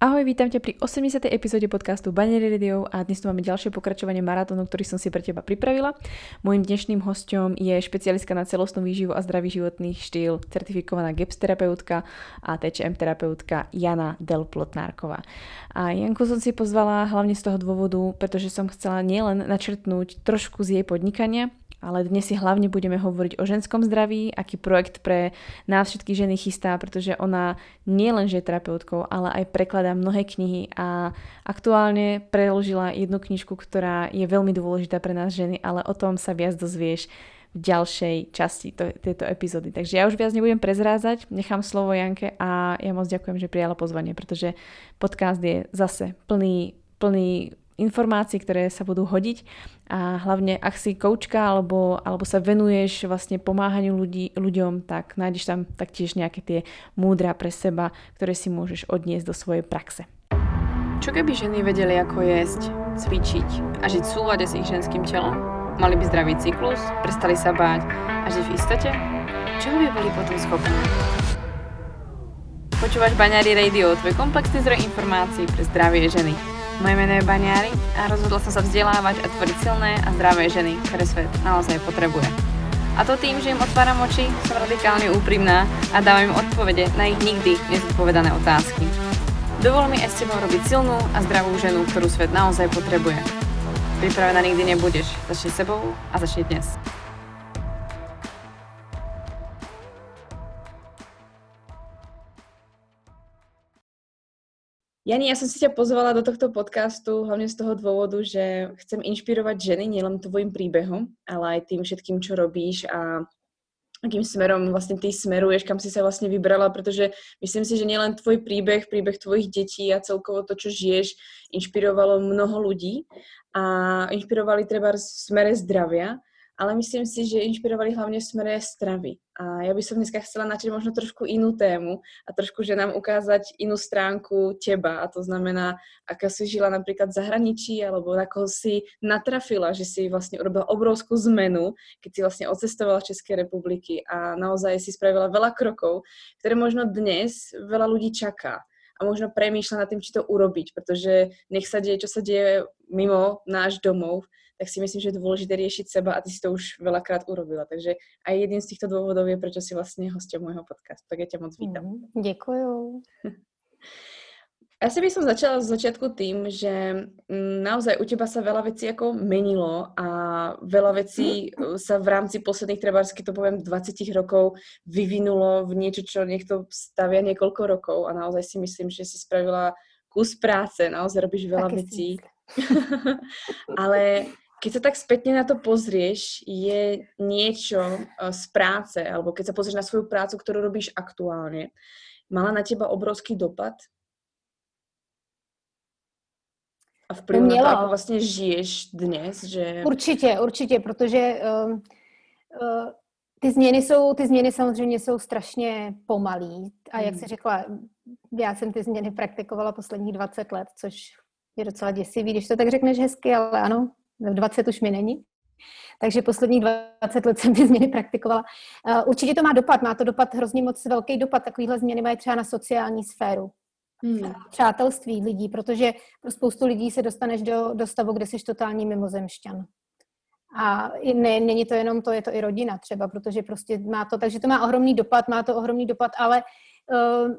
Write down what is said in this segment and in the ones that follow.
Ahoj, vítam ťa pri 80. epizóde podcastu Banery Radio a dnes tu máme ďalšie pokračovanie maratónu, ktorý som si pre teba pripravila. Mojím dnešným hostom je špecialistka na celostnú výživu a zdravý životný štýl, certifikovaná GEPS terapeutka a TČM terapeutka Jana Del Plotnárková. A Janku som si pozvala hlavne z toho dôvodu, pretože som chcela nielen načrtnúť trošku z jej podnikania, ale dnes si hlavne budeme hovoriť o ženskom zdraví, aký projekt pre nás všetky ženy chystá, pretože ona nie len je terapeutkou, ale aj prekladá mnohé knihy a aktuálne preložila jednu knižku, ktorá je veľmi dôležitá pre nás ženy, ale o tom sa viac dozvieš v ďalšej časti to, tejto epizódy. Takže ja už viac nebudem prezrázať, nechám slovo Janke a ja moc ďakujem, že prijala pozvanie, pretože podcast je zase plný, plný informácií, ktoré sa budú hodiť a hlavne ak si koučka alebo, alebo sa venuješ vlastne pomáhaniu ľudí, ľuďom, tak nájdeš tam taktiež nejaké tie múdra pre seba, ktoré si môžeš odniesť do svojej praxe. Čo keby ženy vedeli, ako jesť, cvičiť a žiť v súlade s ich ženským telom? Mali by zdravý cyklus, prestali sa báť a žiť v istote? Čoho by boli potom schopní? Počúvaš Baňári Radio, tvoj komplexný zdroj informácií pre zdravie ženy. Moje meno je Baniari a rozhodla som sa vzdelávať a tvoriť silné a zdravé ženy, ktoré svet naozaj potrebuje. A to tým, že im otváram oči, som radikálne úprimná a dávam im odpovede na ich nikdy nezodpovedané otázky. Dovol mi s tebou robiť silnú a zdravú ženu, ktorú svet naozaj potrebuje. Pripravená nikdy nebudeš. Začni sebou a začni dnes. Jani, ja som si ťa pozvala do tohto podcastu hlavne z toho dôvodu, že chcem inšpirovať ženy nielen tvojim príbehom, ale aj tým všetkým, čo robíš a akým smerom vlastne ty smeruješ, kam si sa vlastne vybrala, pretože myslím si, že nielen tvoj príbeh, príbeh tvojich detí a celkovo to, čo žiješ, inšpirovalo mnoho ľudí a inšpirovali treba v smere zdravia, ale myslím si, že inšpirovali hlavne v smere stravy. A ja by som dneska chcela načať možno trošku inú tému a trošku, že nám ukázať inú stránku teba. A to znamená, ako si žila napríklad v zahraničí, alebo ako si natrafila, že si vlastne urobila obrovskú zmenu, keď si vlastne odcestovala z Českej republiky a naozaj si spravila veľa krokov, ktoré možno dnes veľa ľudí čaká a možno premýšľa nad tým, či to urobiť, pretože nech sa deje, čo sa deje mimo náš domov, tak si myslím, že je dôležité riešiť seba a ty si to už veľakrát urobila. Takže aj jedným z týchto dôvodov je, prečo si vlastne hostia môjho podcastu. Tak ja ťa moc vítam. Mm, děkuju. Asi by som začala z začiatku tým, že mm, naozaj u teba sa veľa vecí ako menilo a veľa vecí sa v rámci posledných, trebársky to poviem, 20 rokov vyvinulo v niečo, čo niekto stavia niekoľko rokov a naozaj si myslím, že si spravila kus práce, naozaj robíš veľa vecí. Ale keď sa tak spätne na to pozrieš, je niečo eh, z práce, alebo keď sa pozrieš na svoju prácu, ktorú robíš aktuálne, mala na teba obrovský dopad? A vplyv na to, ako vlastně žiješ dnes, že... Určitě, určitě, protože uh, uh, ty změny jsou, ty změny samozřejmě jsou strašně pomalý. A jak hmm. jsi řekla, já jsem ty změny praktikovala posledních 20 let, což je docela děsivý, když to tak řekneš hezky, ale ano, 20 už mi není. Takže posledních 20 let jsem ty změny praktikovala. Určitě to má dopad, má to dopad hrozně moc velký dopad. Takovýhle změny mají třeba na sociální sféru. Hmm. Přátelství lidí, protože pro spoustu lidí se dostaneš do, do stavu, kde jsi totální mimozemšťan. A ne, není to jenom to, je to i rodina třeba, protože prostě má to, takže to má ohromný dopad, má to ohromný dopad, ale uh,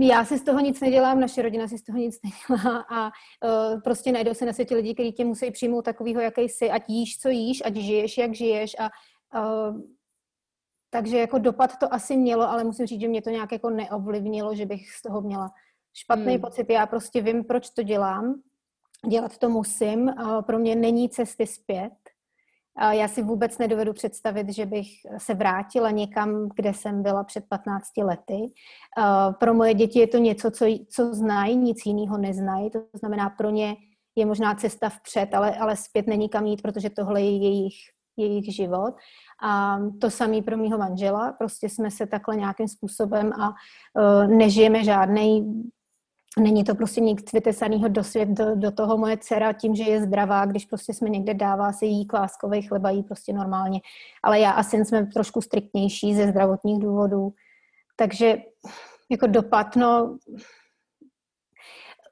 já si z toho nic nedělám, naše rodina si z toho nic nedělá a uh, prostě najdou se na světě lidi, kteří tě musí přijmout takovýho, jaký jsi, ať jíš, co jíš, ať žiješ, jak žiješ a uh, takže jako dopad to asi mělo, ale musím říct, že mě to nějak jako neovlivnilo, že bych z toho měla špatný hmm. pocit. Já prostě vím, proč to dělám. Dělat to musím. A pro mě není cesty zpět. Já si vůbec nedovedu představit, že bych se vrátila někam, kde jsem byla před 15 lety. Pro moje děti je to něco, co, co znají, nic jiného neznají. To znamená, pro ně je možná cesta vpřed, ale, ale zpět není kam jít, protože tohle je jejich, jejich život. A to samé pro mýho manžela. Prostě jsme se takhle nějakým způsobem a uh, nežijeme žádný Není to prostě nic vytesaného do svět, do, do toho moje dcera tím, že je zdravá, když prostě jsme někde dává si jí kláskový chleba, jí prostě normálně. Ale já a syn jsme trošku striktnější ze zdravotních důvodů. Takže jako dopad, no,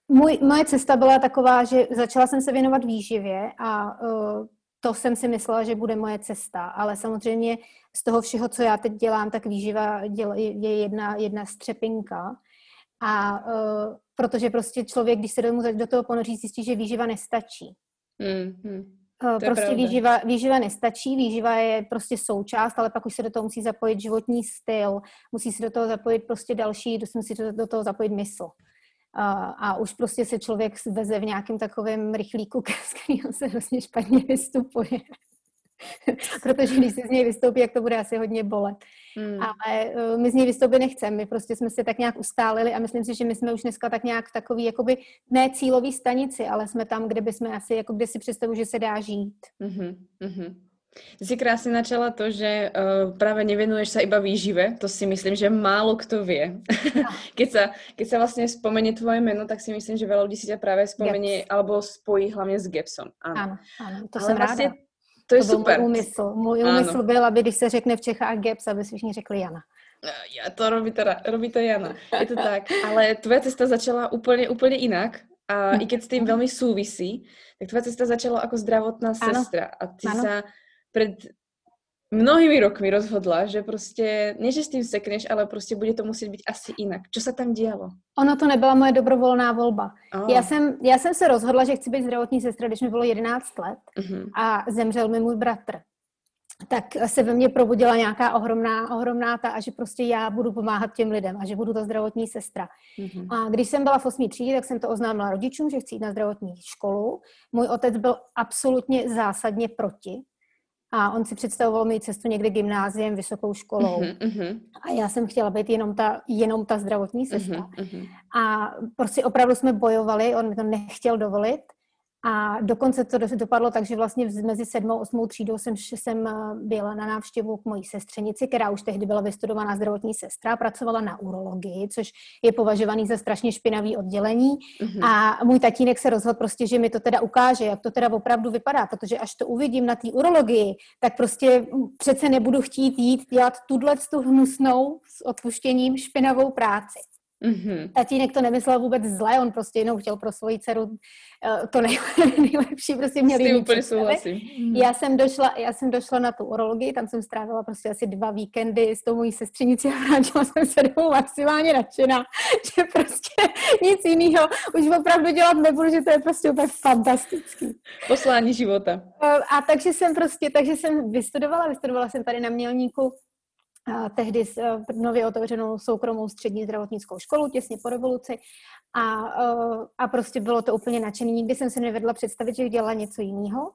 můj, moje cesta byla taková, že začala jsem se věnovat výživě a uh, to jsem si myslela, že bude moje cesta, ale samozřejmě z toho všeho, co já teď dělám, tak výživa je jedna, jedna střepinka. A uh, protože prostě člověk, když se do, do toho ponoří, zjistí, že výživa nestačí. Mm-hmm. Uh, prostě výživa, výživa nestačí, výživa je prostě součást, ale pak už se do toho musí zapojit životní styl, musí se do toho zapojit prostě další, musí se do toho zapojit mysl. A, a už prostě se člověk veze v nějakém takovém rychlíku, z kterého se hrozně špatně vystupuje. Protože když si z něj vystoupí, jak to bude asi hodně bolet. Hmm. Ale uh, my z něj vystoupit nechceme, my prostě jsme se tak nějak ustálili a myslím si, že my jsme už dneska tak nějak v takový, jakoby, ne cílový stanici, ale jsme tam, kde bychom asi, jako kde si představu, že se dá žít. Mm-hmm. Mm-hmm. Ty si krásne načala to, že uh, práve nevenuješ sa iba výžive. To si myslím, že málo kto vie. keď, sa, keď sa vlastne spomenie tvoje meno, tak si myslím, že veľa ľudí si ťa práve spomenie Gaps. alebo spojí hlavne s Gapsom. Áno, áno, to Ale jsem vlastně, ráda. To je to super. Můj úmysl. Můj úmysl ano. byl, aby když se řekne v Čechách Gaps, aby všichni řekli Jana. Ja, to robí to, robí to Jana. Je to tak. Ale tvoja cesta začala úplně, úplně inak. A i keď s tým veľmi súvisí, tak tvoja cesta začala ako zdravotná sestra. A ty ano. sa pred mnohými rokmi rozhodla, že prostě, ne že s tím sekneš, ale prostě bude to muset být asi jinak. Co se tam dělo? Ono to nebyla moje dobrovolná volba. Oh. Já, jsem, já jsem se rozhodla, že chci být zdravotní sestra, když mi bylo 11 let uh-huh. a zemřel mi můj bratr. Tak se ve mně probudila nějaká ohromná, ohromná ta a že prostě já budu pomáhat těm lidem a že budu ta zdravotní sestra. Uh-huh. A když jsem byla v 8. třídě, tak jsem to oznámila rodičům, že chci jít na zdravotní školu. Můj otec byl absolutně zásadně proti, a on si představoval mít cestu někde gymnáziem, vysokou školou. Uh-huh, A já jsem chtěla být jenom ta, jenom ta zdravotní sestra. Uh-huh, A prostě opravdu jsme bojovali, on mi to nechtěl dovolit. A dokonce to dopadlo tak, že vlastně mezi sedmou a osmou třídou jsem, jsem eh, byla na návštěvu k mojí sestřenici, která už tehdy byla vystudovaná zdravotní sestra, pracovala na urologii, což je považovaný za strašně špinavý oddělení. Mm-hmm. A můj tatínek se rozhodl prostě, že mi to teda ukáže, jak to teda opravdu vypadá, protože až to uvidím na té urologii, tak prostě přece nebudu chtít jít dělat tuhle tu hnusnou s odpuštěním špinavou práci. Mm-hmm. Tatínek to nemyslel vůbec zle, on prostě jenom chtěl pro svoji dceru uh, to nejlepší, prostě měl jiný úplně souhlasím. Mm-hmm. Já jsem, došla, já jsem došla na tu urologii, tam jsem strávila prostě asi dva víkendy s tou mojí sestřenicí a vrátila jsem se domů maximálně nadšená, že prostě nic jiného už opravdu dělat nebudu, že to je prostě úplně fantastický. Poslání života. Uh, a takže jsem prostě, takže jsem vystudovala, vystudovala jsem tady na Mělníku tehdy s eh, nově otevřenou soukromou střední zdravotnickou školu těsně po revoluci a, eh, a prostě bylo to úplně nadšený. Nikdy jsem se nevedla představit, že dělala něco jiného.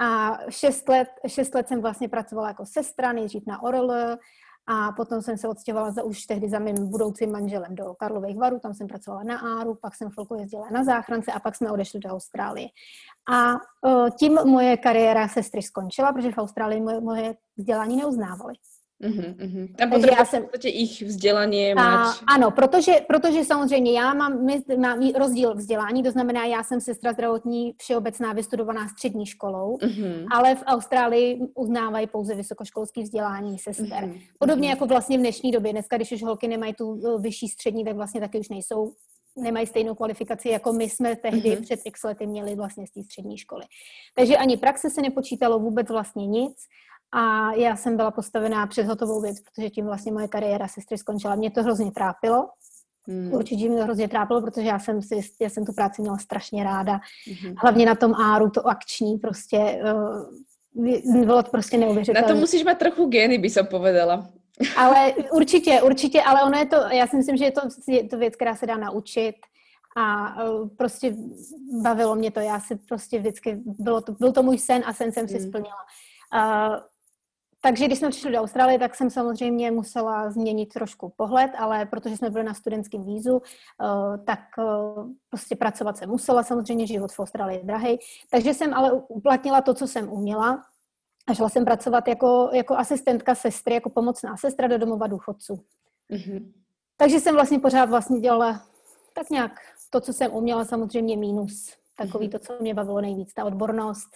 A šest let, šest let jsem vlastně pracovala jako sestra, nejdřív na ORL, a potom jsem se odstěhovala za, už tehdy za mým budoucím manželem do Karlových varů, tam jsem pracovala na Áru, pak jsem chvilku jezdila na záchrance a pak jsme odešli do Austrálie. A uh, tím moje kariéra sestry skončila, protože v Austrálii moje, moje vzdělání neuznávali. Uh-huh, uh-huh. Tam Takže já jsem... v podstatě ich vzdělání mať... Ano, protože, protože samozřejmě já mám, my, mám rozdíl vzdělání, to znamená, já jsem sestra zdravotní všeobecná vystudovaná střední školou, uh-huh. ale v Austrálii uznávají pouze vysokoškolský vzdělání sester. Uh-huh. Podobně uh-huh. jako vlastně v dnešní době. Dneska, když už holky nemají tu eh, vyšší střední, tak vlastně taky už nejsou nemají stejnou kvalifikaci, jako my jsme tehdy uh-huh. před x lety měli vlastně z té střední školy. Takže ani praxe se nepočítalo vůbec vlastně nic a já jsem byla postavená před hotovou věc, protože tím vlastně moje kariéra sestry skončila. Mě to hrozně trápilo. Hmm. Určitě mě to hrozně trápilo, protože já jsem, si, já jsem tu práci měla strašně ráda. Hmm. Hlavně na tom áru, to akční prostě uh, bylo to prostě neuvěřitelné. Na to musíš mít trochu geny, by som povedala. Ale určitě, určitě, ale ono je to, já si myslím, že je to, je to věc, která se dá naučit a uh, prostě bavilo mě to. Já si prostě vždycky, bylo to, byl to můj sen a sen jsem si hmm. splnila. Uh, takže když jsme přišli do Austrálie, tak jsem samozřejmě musela změnit trošku pohled, ale protože jsme byli na studentském vízu, eh, tak eh, prostě pracovat se musela. Samozřejmě život v Austrálii je drahý. Takže jsem ale uplatnila to, co jsem uměla a šla jsem pracovat jako, jako asistentka sestry, jako pomocná sestra do domova důchodců. Mm-hmm. Takže jsem vlastně pořád vlastně dělala tak nějak to, co jsem uměla, samozřejmě mínus. Takový mm-hmm. to, co mě bavilo nejvíc, ta odbornost,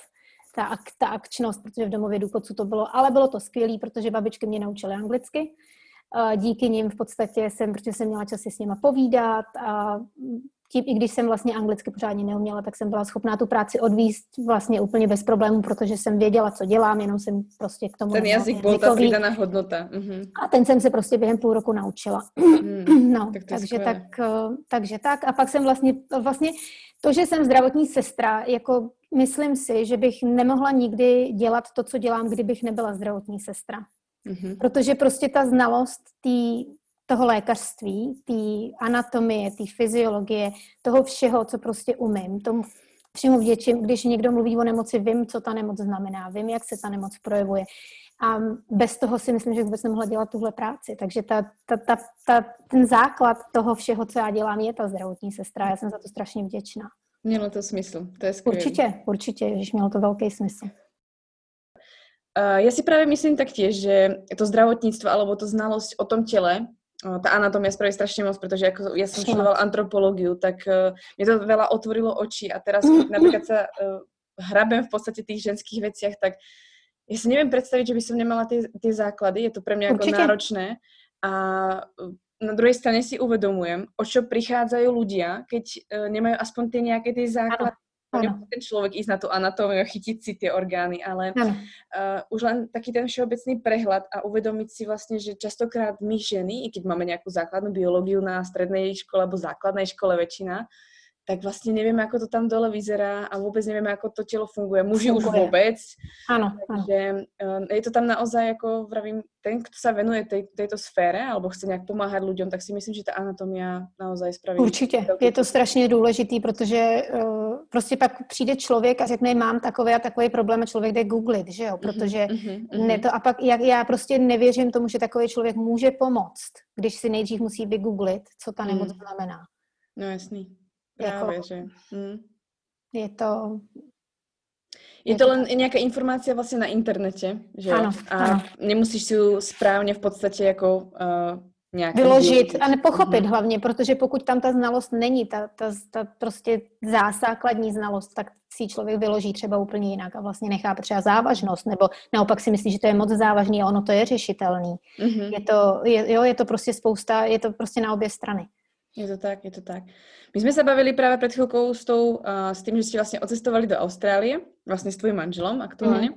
ta, ak, ta akčnost, protože v domově důchodců to bylo, ale bylo to skvělé, protože babičky mě naučily anglicky. Díky nim v podstatě jsem, protože jsem měla čas si s nima povídat a tím, i když jsem vlastně anglicky pořádně neuměla, tak jsem byla schopná tu práci odvíst vlastně úplně bez problémů, protože jsem věděla, co dělám, jenom jsem prostě k tomu... Ten jazyk byl ta přidaná hodnota. Uh-huh. A ten jsem se prostě během půl roku naučila. Hmm, no, tak takže tak, eh, takže tak. A pak jsem vlastně, vlastně to, že jsem zdravotní sestra, jako myslím si, že bych nemohla nikdy dělat to, co dělám, kdybych nebyla zdravotní sestra. Mm-hmm. Protože prostě ta znalost tý, toho lékařství, té anatomie, té fyziologie, toho všeho, co prostě umím, tomu všemu vděčím, když někdo mluví o nemoci, vím, co ta nemoc znamená, vím, jak se ta nemoc projevuje. A bez toho si myslím, že vůbec nemohla dělat tuhle práci. Takže ta, ta, ta, ta, ten základ toho všeho, co já dělám, je ta zdravotní sestra. Já jsem za to strašně vděčná. Mělo to smysl, to je skvělé. Určitě, určitě, že mělo to velký smysl. Uh, ja si práve myslím taktiež, že to zdravotníctvo alebo to znalosť o tom tele, uh, tá anatomia spraví strašne moc, pretože ako ja som študoval antropológiu, tak uh, mi to veľa otvorilo oči a teraz napríklad sa uh, hrabem v podstate tých ženských veciach, tak ja si neviem predstaviť, že by som nemala tie, tie základy, je to pre mňa ako náročné a na druhej strane si uvedomujem, o čo prichádzajú ľudia, keď uh, nemajú aspoň tie nejaké tie základy Ano. ten člověk ísť na tu anatómiu, chytit si ty orgány, ale uh, už len taký ten všeobecný prehľad a uvedomiť si vlastne, že častokrát my ženy, i keď máme nejakú základnú biológiu na strednej škole alebo základnej škole väčšina, tak vlastně nevíme, ako to tam dole vyzerá a vůbec nevíme, ako to tělo funguje. Muži funguje. už vůbec. Ano. Takže ano. je to tam naozaj, jako vravím, ten, kdo se venuje tej, tejto sfére alebo chce nějak pomáhat lidem, tak si myslím, že ta anatomia naozaj spraví. Určitě. Je to strašně důležitý, protože uh, prostě pak přijde člověk a řekne, mám takové a takový problém a člověk jde googlit, že jo? Mhm, protože uh-huh, ne to, a pak jak, já prostě nevěřím tomu, že takový člověk může pomoct, když si nejdřív musí vygooglit, co ta nemoc uh-huh. znamená. No jasný. Právě, jako, že. Hmm. Je to... Je to len nějaká informace vlastně na internete, že ano, A ano. nemusíš si ju správně v podstatě jako uh, nějak vyložit a nepochopit mm-hmm. hlavně, protože pokud tam ta znalost není, ta, ta, ta prostě zásadní znalost, tak si člověk vyloží třeba úplně jinak a vlastně nechápe třeba závažnost, nebo naopak si myslí, že to je moc závažný a ono to je řešitelný. Mm-hmm. Je to, je, jo, je to prostě spousta, je to prostě na obě strany. Je to tak, je to tak. My jsme se bavili právě před chvilkou s, tou, uh, s tím, že jste vlastně odcestovali do Austrálie, vlastně s tvojím manželom aktuálně. Mm.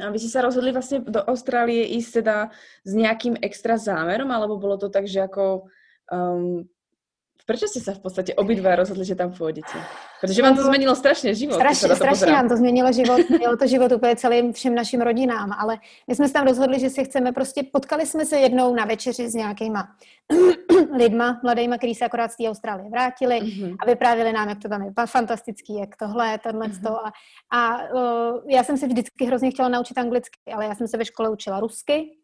A vy ste sa rozhodli vlastne do Austrálie ísť teda s nejakým extra zámerom, alebo bolo to tak, že ako um, Proč jste se v podstatě obidva rozhodli, že tam půjdete? Protože vám to změnilo strašně život. Strašně, strašně nám to změnilo život, mělo to život úplně celým všem našim rodinám, ale my jsme se tam rozhodli, že si chceme prostě, potkali jsme se jednou na večeři s nějakýma lidma, mladýma, kteří se akorát z té Austrálie vrátili mm-hmm. a vyprávěli nám, jak to tam je fantastický, jak tohle, tohle, mm-hmm. to. A, a uh, já jsem se vždycky hrozně chtěla naučit anglicky, ale já jsem se ve škole učila rusky,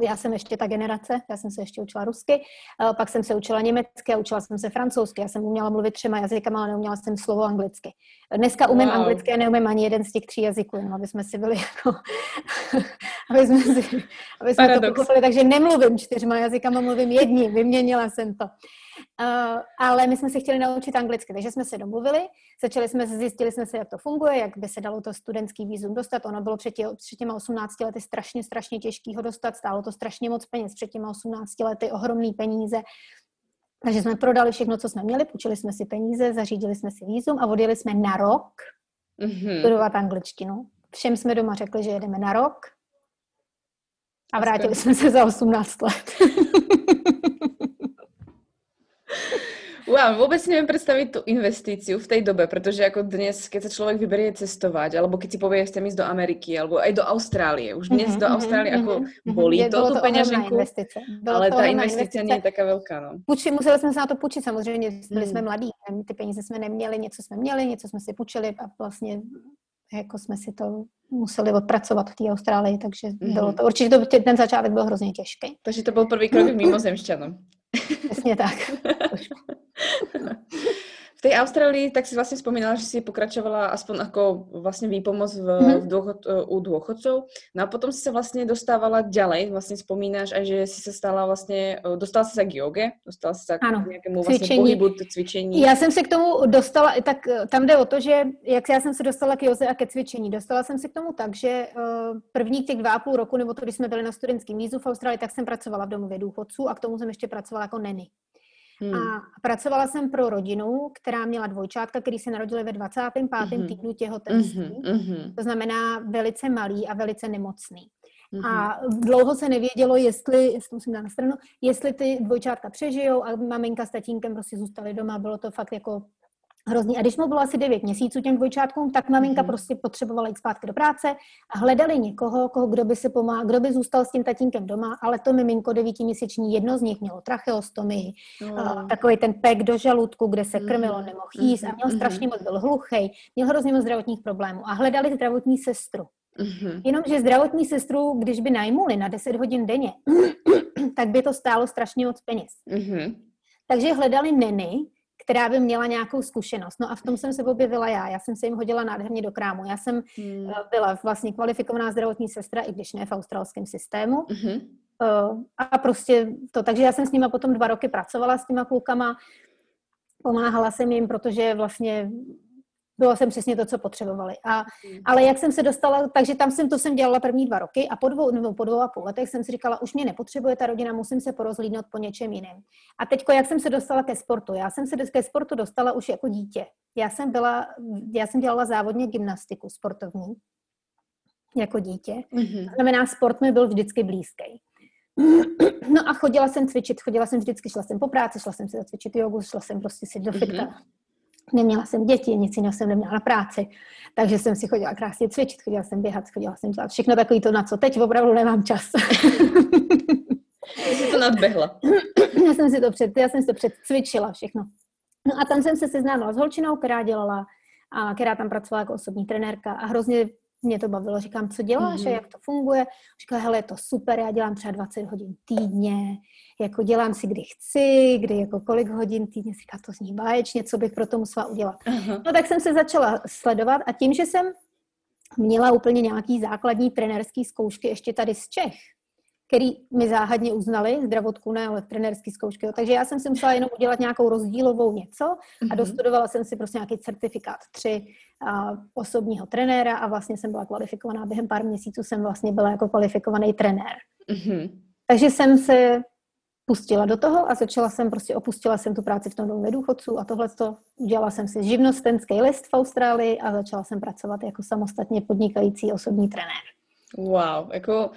já jsem ještě ta generace, já jsem se ještě učila rusky, eh, pak jsem se učila německy a učila jsem se francouzsky. Já jsem uměla mluvit třema jazykama, ale neuměla jsem slovo anglicky. Dneska umím wow. anglicky a neumím ani jeden z těch tří jazyků, jenom aby jsme si byli jako, aby jsme, si, aby jsme to pochopili. Takže nemluvím čtyřma jazykama, mluvím jedním, vyměnila jsem to. Uh, ale my jsme se chtěli naučit anglicky, takže jsme se domluvili, začali jsme, zjistili jsme se, jak to funguje, jak by se dalo to studentský výzum dostat. Ono bylo před, před těma 18 lety strašně, strašně těžký ho dostat, stálo to strašně moc peněz, před těma 18 lety ohromný peníze. Takže jsme prodali všechno, co jsme měli, půjčili jsme si peníze, zařídili jsme si výzum a odjeli jsme na rok mm-hmm. studovat angličtinu. Všem jsme doma řekli, že jedeme na rok a vrátili jsme se za 18 let. Wow, vůbec nevím představit tu investici v té době, protože jako dnes, keď se člověk vyberie cestovat, alebo keď si povie, chcem ísť do Ameriky, alebo aj do Austrálie. Už dnes mm-hmm, do Austrálie mm-hmm, jako mm-hmm. bolí je, to, tu peněženku, ale ta investice není taká velká. No. Puči, museli jsme se na to půjčit, samozřejmě, byli mm. jsme mladí, ty peníze jsme neměli, něco jsme měli, něco jsme si půjčili a vlastně jako jsme si to museli odpracovat v té Austrálii, takže mm-hmm. bylo to, určitě to, ten začátek byl hrozně těžký. Takže to byl první krok k mimozemšťanom. Přesně tak. V tej Austrálii, tak si vlastne spomínala, že si pokračovala aspoň ako vlastne výpomoc v, mm-hmm. v dôchod, u dôchodcov. No a potom si sa vlastne dostávala ďalej, vlastne spomínáš aj, že si sa stala vlastne, dostala si sa k joge, dostala si sa k ano, nějakému vlastně pohybu, cvičení. Já jsem se k tomu dostala, tak eh, tam jde o to, že jak já jsem se dostala k joze a ke cvičení, dostala jsem se k tomu tak, že uh, první těch dva a půl roku, nebo to, když jsme byli na studentském vízu v Austrálii, tak jsem pracovala v domově důchodců a k tomu jsem ještě pracovala jako neny. Hmm. A pracovala jsem pro rodinu, která měla dvojčátka, který se narodili ve 25. Mm-hmm. týdnu těhotenství. Mm-hmm. To znamená velice malý a velice nemocný. Mm-hmm. A dlouho se nevědělo, jestli, jestli musím dát na stranu, jestli ty dvojčátka přežijou a maminka s tatínkem prostě zůstali doma. Bylo to fakt jako hrozný. A když mu bylo asi 9 měsíců těm dvojčátkům, tak maminka mm-hmm. prostě potřebovala jít zpátky do práce a hledali někoho, koho, kdo by se pomáhal, kdo by zůstal s tím tatínkem doma, ale to miminko devítiměsíční, jedno z nich mělo tracheostomii, oh. uh, takový ten pek do žaludku, kde se krmilo, mm-hmm. nemohl jíst a měl mm-hmm. strašně moc, byl hluchý, měl hrozně moc zdravotních problémů a hledali zdravotní sestru. Mm-hmm. Jenomže zdravotní sestru, když by najmuli na 10 hodin denně, tak by to stálo strašně moc peněz. Mm-hmm. Takže hledali neny, která by měla nějakou zkušenost. No a v tom jsem se objevila já. Já jsem se jim hodila nádherně do krámu. Já jsem hmm. Eh, byla vlastně kvalifikovaná zdravotní sestra, i když ne v australském systému. Hmm. A prostě to, takže já jsem s nima potom dva roky pracovala s těma klukama, pomáhala jsem jim, protože vlastně bylo jsem přesně to, co potřebovali. A, hmm. Ale jak jsem se dostala, takže tam jsem to jsem dělala první dva roky a po dvou, nebo po dvou a půl letech jsem si říkala, už mě nepotřebuje ta rodina, musím se porozhlídnout po něčem jiném. A teď, jak jsem se dostala ke sportu? Já jsem se ke sportu dostala už jako dítě. Já jsem byla, já jsem dělala závodně gymnastiku sportovní jako dítě. Mm-hmm. To znamená, sport mi byl vždycky blízký. No a chodila jsem cvičit, chodila jsem vždycky, šla jsem po práci, šla jsem si zacvičit jogu, šla jsem prostě si do fitka, mm-hmm. Neměla jsem děti, nic jiného jsem neměla na práci, takže jsem si chodila krásně cvičit, chodila jsem běhat, chodila jsem dělat všechno takový to, na co teď opravdu nemám čas. Jsi to nadbehla. já jsem si to před, já jsem si to předcvičila všechno. No a tam jsem se seznámila s holčinou, která dělala, a která tam pracovala jako osobní trenérka a hrozně mě to bavilo, říkám, co děláš mm-hmm. a mhm. jak to funguje. Říkala, hele, je to super, já dělám třeba 20 hodin týdně, jako dělám si, kdy chci, kdy jako kolik hodin týdně, říká, to zní báječně, co bych pro to musela udělat. Uh-huh. No tak jsem se začala sledovat a tím, že jsem měla úplně nějaký základní trenerský zkoušky ještě tady z Čech, který mi záhadně uznali, zdravotku ne, ale trenerský zkoušky. Jo. Takže já jsem si musela jenom udělat nějakou rozdílovou něco a mm-hmm. dostudovala jsem si prostě nějaký certifikát tři a, osobního trenéra a vlastně jsem byla kvalifikovaná. Během pár měsíců jsem vlastně byla jako kvalifikovaný trenér. Mm-hmm. Takže jsem se pustila do toho a začala jsem, prostě opustila jsem tu práci v tom domě důchodců a tohle to udělala jsem si živnostenský list v Austrálii a začala jsem pracovat jako samostatně podnikající osobní trenér. Wow, jako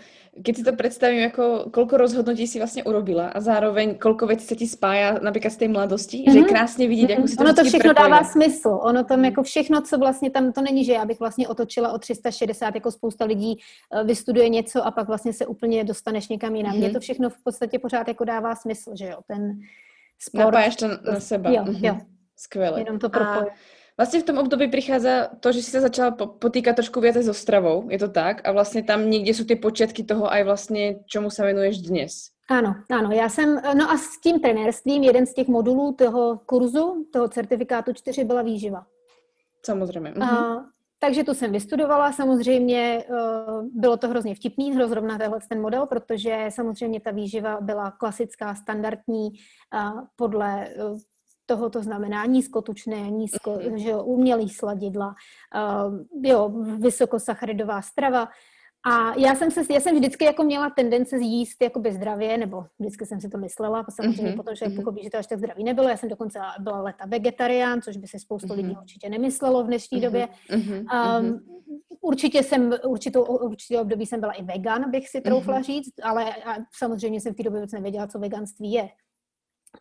keď si to predstavím, jako kolko rozhodnutí si vlastně urobila a zároveň kolko věcí se ti spája například z té mladosti, mm-hmm. že je mhm. krásně vidět, mm-hmm. jak si to Ono to všechno prepojilo. dává smysl. Ono tam mm. jako všechno, co vlastně tam, to není, že já bych vlastně otočila o 360, jako spousta lidí eh, vystuduje něco a pak vlastně se úplně dostaneš někam jinam. Mm-hmm. Mně to všechno v podstatě pořád jako dává smysl, že jo, ten sport. Napájáš to na sebe. Jo, mm-hmm. jo. Skvěle. Jenom to propojuje. A Vlastně v tom období přichází to, že si se začala potýkat trošku více so stravou, je to tak? A vlastně tam někde jsou ty počátky toho aj vlastně, čemu se venuješ dnes. Ano, ano, já jsem, no a s tím trenérstvím, jeden z těch modulů toho kurzu, toho certifikátu 4 byla výživa. Samozřejmě. Mhm. A, takže tu jsem vystudovala, samozřejmě eh, bylo to hrozně vtipný, zrovna tenhle ten model, protože samozřejmě ta výživa byla klasická, standardní, podle eh, toho to znamená nízkotučné, nízko, mm-hmm. že jo, umělý sladidla, uh, jo, vysokosacharidová strava. A já jsem, se, já jsem vždycky jako měla tendence jíst jako zdravě, nebo vždycky jsem si to myslela, samozřejmě mm-hmm. potom člověk pochopí, že to až tak zdravý nebylo. Já jsem dokonce byla leta vegetarián, což by si spoustu mm-hmm. lidí určitě nemyslelo v dnešní mm-hmm. době. Mm-hmm. Um, určitě jsem, určitou, určitě období jsem byla i vegan, bych si troufla mm-hmm. říct, ale a samozřejmě jsem v té době vůbec nevěděla, co veganství je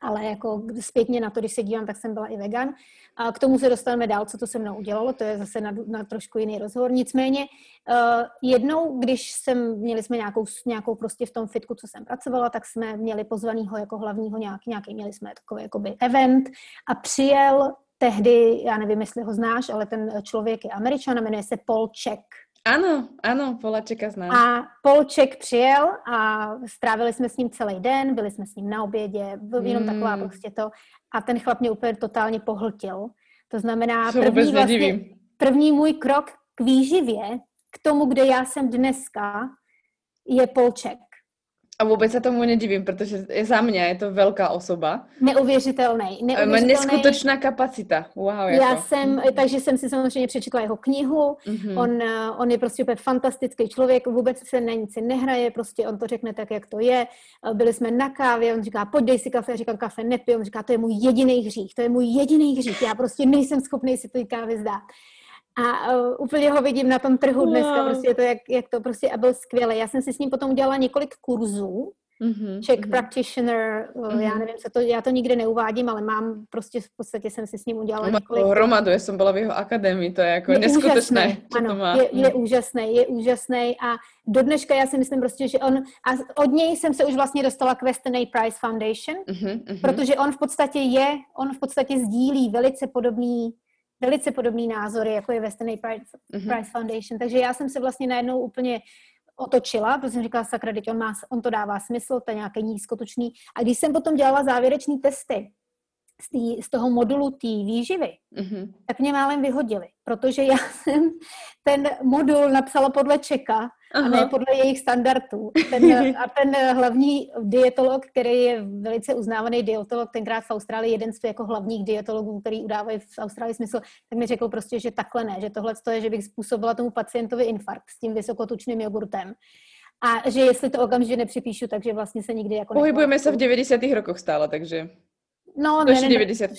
ale jako zpětně na to, když se dívám, tak jsem byla i vegan. A k tomu se dostaneme dál, co to se mnou udělalo, to je zase na, na trošku jiný rozhovor. Nicméně uh, jednou, když jsem, měli jsme nějakou, nějakou prostě v tom fitku, co jsem pracovala, tak jsme měli pozvanýho jako hlavního nějaký, nějaký měli jsme takový jakoby event a přijel tehdy, já nevím, jestli ho znáš, ale ten člověk je američan a jmenuje se Paul Check. Ano, ano, Polačeka znám. A Polček přijel a strávili jsme s ním celý den, byli jsme s ním na obědě, byl jenom mm. taková prostě to. A ten chlap mě úplně totálně pohltil. To znamená, Co první, vlastně, první můj krok k výživě, k tomu, kde já jsem dneska, je Polček. A vůbec se tomu nedivím, protože za mě je to velká osoba. Neuvěřitelný. Má neskutečná kapacita. Wow, jako. Já jsem, takže jsem si samozřejmě přečetla jeho knihu. Mm-hmm. On, eh, on je prostě úplně fantastický člověk, vůbec se na nic nehraje, prostě on to řekne tak, jak to je. Eh, byli jsme na kávě, on říká, pojď dej si kafe, já říkám, kafe nepiju, on říká, to je můj jediný hřích, to je můj jediný hřích, já prostě nejsem schopný si tu kávy zdát. A uh, úplně ho vidím na tom trhu dneska, wow. prostě to, jak, jak to prostě a byl skvělý. Já jsem si s ním potom udělala několik kurzů, mm-hmm, Czech mm-hmm. practitioner, mm-hmm. já nevím, co to, já to nikde neuvádím, ale mám prostě v podstatě jsem si s ním udělala má několik... hromadu, já jsem byla v jeho akademii, to je jako je neskutečné. Úžasný, ano, to má. Je, je mm. úžasný, je úžasný a do dneška já si myslím prostě, že on, a od něj jsem se už vlastně dostala k Western A. Price Foundation, mm-hmm, protože on v podstatě je, on v podstatě sdílí velice podobný velice podobný názory, jako je Western Price, mm-hmm. Price Foundation. Takže já jsem se vlastně najednou úplně otočila, protože jsem říkala, sakra, teď on, má, on to dává smysl, to je nějaké nízkotučný. A když jsem potom dělala závěrečné testy z, tý, z toho modulu té výživy, mm-hmm. tak mě málem vyhodili, protože já jsem ten modul napsala podle Čeka Aha. a ne podle jejich standardů. Ten, a ten hlavní dietolog, který je velice uznávaný dietolog, tenkrát v Austrálii jeden z jako hlavních dietologů, který udávají v Austrálii smysl, tak mi řekl prostě, že takhle ne, že tohle je, že bych způsobila tomu pacientovi infarkt s tím vysokotučným jogurtem. A že jestli to okamžitě nepřipíšu, takže vlastně se nikdy jako... Pohybujeme se v 90. rokoch stále, takže... No, ne, ne, 90.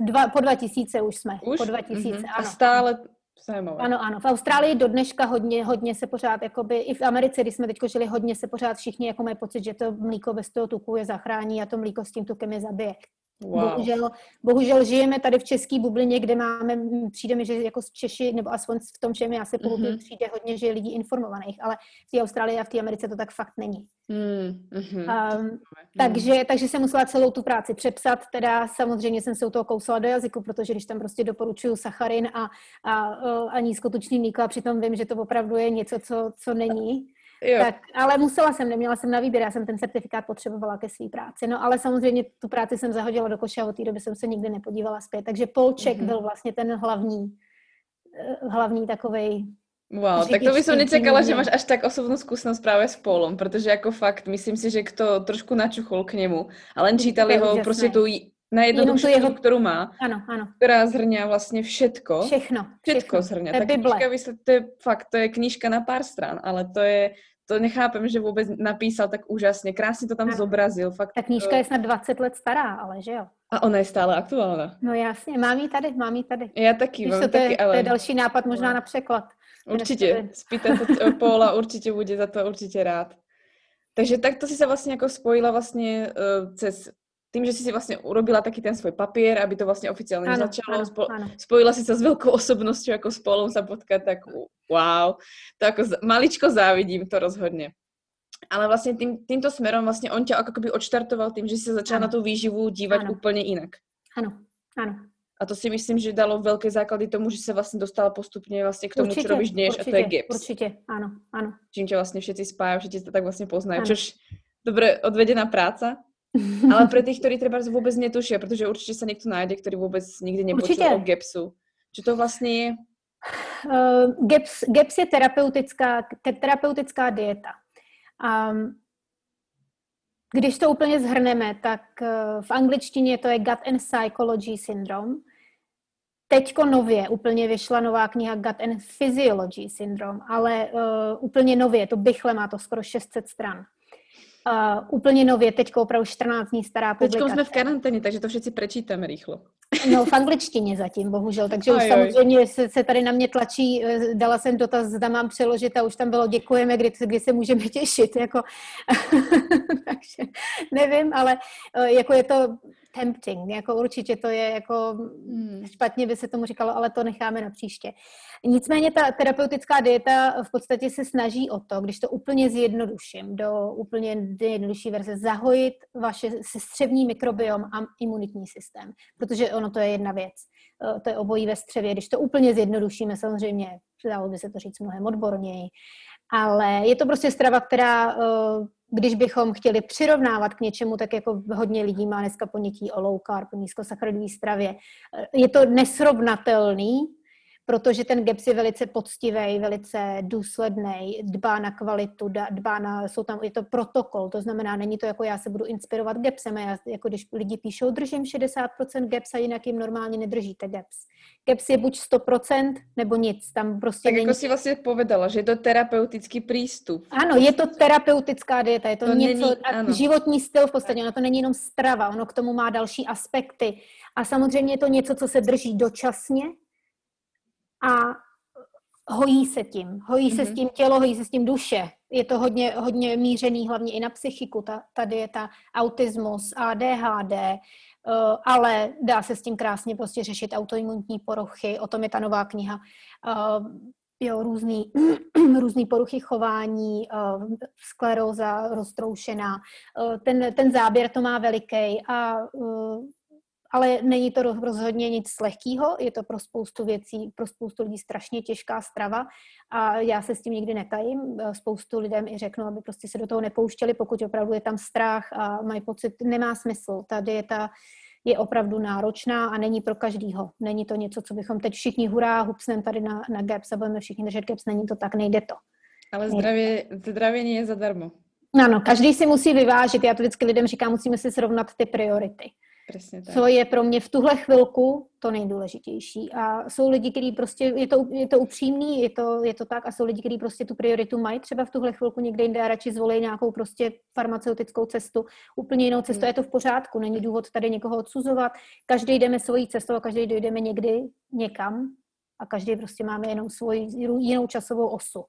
Dva, po 2000 už jsme. Už? Po 2000, mm-hmm. ano. A stále Zajímavé. Ano, ano. V Austrálii do dneška hodně, hodně se pořád, jakoby, i v Americe, když jsme teď žili, hodně se pořád všichni jako mají pocit, že to mlíko bez toho tuku je zachrání a to mlíko s tím tukem je zabije. Wow. Bohužel, bohužel žijeme tady v české bublině, kde máme, přijde mi, že jako Češi, nebo aspoň v tom, čem já se pohybuji, mm-hmm. přijde hodně, že je lidí informovaných, ale v té Austrálii a v té Americe to tak fakt není. Mm-hmm. Um, takže, takže jsem musela celou tu práci přepsat, teda samozřejmě jsem se u toho kousala do jazyku, protože když tam prostě doporučuju sacharin a, a, a nízkotučný mlíko a přitom vím, že to opravdu je něco, co, co není, Jo. Tak, ale musela jsem, neměla jsem na výběr, já jsem ten certifikát potřebovala ke své práci. No ale samozřejmě tu práci jsem zahodila do koše a od té doby jsem se nikdy nepodívala zpět. Takže Polček mm-hmm. byl vlastně ten hlavní, eh, hlavní takovej Wow, tak to by som nečakala, že máš až tak osobnú skúsenosť práve s Polom, protože jako fakt, myslím si, že kto trošku načuchol k němu a len čítali ho prostě tu najjednoduchšiu jeho... kterou má, ano, ano. která zhrňa vlastně všetko. Všechno. Všetko, všechno. zhrňa. To je Bible. Knižka, to je fakt, to je knížka na pár stran, ale to je to nechápem, že vůbec napísal tak úžasně. Krásně to tam ano. zobrazil. Fakt, Ta knížka je snad 20 let stará, ale že jo? A ona je stále aktuálna. No jasně, mám ji tady, mám ji tady. Já taky, mám to, taky, ale... to je další nápad možná no. na překlad. Určitě, spýta to Paula, určitě bude za to určitě rád. Takže takto si se vlastně jako spojila vlastně uh, cez tým, že si si vlastně urobila taky ten svůj papír, aby to vlastně oficiálně ano, začalo, ano, spo, ano. spojila si se s velkou osobností, jako spolom sa potkat, tak wow, to jako maličko závidím, to rozhodně. Ale vlastně tým, týmto směrem vlastně on tě jako by odštartoval tím, že si začala ano. na tu výživu dívat ano. úplně jinak. Ano, ano. A to si myslím, že dalo velké základy tomu, že se vlastně dostala postupně vlastně k tomu, určitě, co robíš dnes, a to je GIPS. Určitě, ano, ano. Čím tě vlastně všetci spájají, všetci to tak vlastně poznají, což dobře odvedená práca, ale pre tých, ktorí treba vôbec netušia, protože určite sa niekto nájde, ktorý vôbec nikdy nepočul určitě. o GEPSu. Čo to vlastně je? Uh, GEPS, GEPS je terapeutická, terapeutická dieta. Um, když to úplně zhrneme, tak uh, v angličtině to je Gut and Psychology Syndrome. Teďko nově úplně vyšla nová kniha Gut and Physiology Syndrome, ale uh, úplně nově, to bychle má to skoro 600 stran. Uh, úplně nově, teď opravdu 14 dní stará publikace. Teď jsme v karanténě, takže to všichni prečítáme rychlo. No v angličtině zatím, bohužel, takže už samozřejmě se, se tady na mě tlačí, eh, dala jsem dotaz, zda mám přeložit a už tam bylo děkujeme, kdy, kdy se můžeme těšit, jako, takže nevím, ale eh, jako je to tempting, jako určitě to je jako hmm. špatně by se tomu říkalo, ale to necháme na příště. Nicméně ta terapeutická dieta v podstatě se snaží o to, když to úplně zjednoduším, do úplně jednodušší verze, zahojit vaše střevní mikrobiom a imunitní systém, protože ono to je jedna věc. Eh, to je obojí ve střevě. Když to úplně zjednodušíme, samozřejmě, dalo by se to říct mnohem odborněji, ale je to prostě strava, která eh, když bychom chtěli přirovnávat k něčemu, tak jako hodně lidí má dneska ponětí o low carb, nízkosacharidové stravě. Je to nesrovnatelný, protože ten GEPS je velice poctivý, velice důsledný, dbá na kvalitu, dbá na, jsou tam, je to protokol, to znamená, není to jako já se budu inspirovat GEPSem, a já, jako když lidi píšou, držím 60% GEPS a jinak jim normálně nedržíte GEPS. GEPS je buď 100% nebo nic, tam prostě Tak není... jako si vlastně povedala, že je to terapeutický přístup. Ano, je to terapeutická dieta, je to, To něco, není- ano. životní styl v podstatě, ono to není jenom strava, ono k tomu má další aspekty. A samozřejmě je to něco, co se drží dočasně a hojí se tím. Hojí se s Mhm. tím tělo, hojí se s tím duše. Je to hodně, hodně mířený hlavně i na psychiku, ta, ta dieta, autismus, ADHD, eh, ale dá se s tím krásně prostě řešit autoimunitní poruchy, o tom je ta nová kniha. Eh, Jo, různý, různý poruchy chování, eh, skleróza roztroušená. Eh, Ten, ten záběr to má veliký, a, eh, ale není to roz- rozhodně nic lehkého, je to pro spoustu věcí, pro spoustu lidí strašně těžká strava a já se s tím nikdy netajím. Eh, Spoustu lidem i řeknu, aby prostě se do toho nepouštěli, pokud opravdu je tam strach a mají pocit, nemá smysl. Ta dieta je opravdu náročná a není pro každýho. Není to něco, co bychom teď všichni hurá, hupsnem tady na, na GAPS a budeme všichni držet GAPS, není to tak, nejde to. Ale zdravě, zdravě nie je zadarmo. Ano, každý si musí vyvážit, já to vždycky lidem říkám, musíme si srovnat ty priority. Přesně tak. Co je pro mě v tuhle chvilku to nejdůležitější. A jsou lidi, kteří prostě, je to, je to upřímný, je to, je to tak, a jsou lidi, kteří prostě tu prioritu mají třeba v tuhle chvilku někde jinde a radši zvolí nějakou prostě farmaceutickou cestu, úplně jinou cestu, Hmm. je to v pořádku, není důvod tady někoho odsuzovat, každý jdeme svojí cestou a každý dojdeme někdy někam a každý prostě máme jenom svoji jinou časovou osu.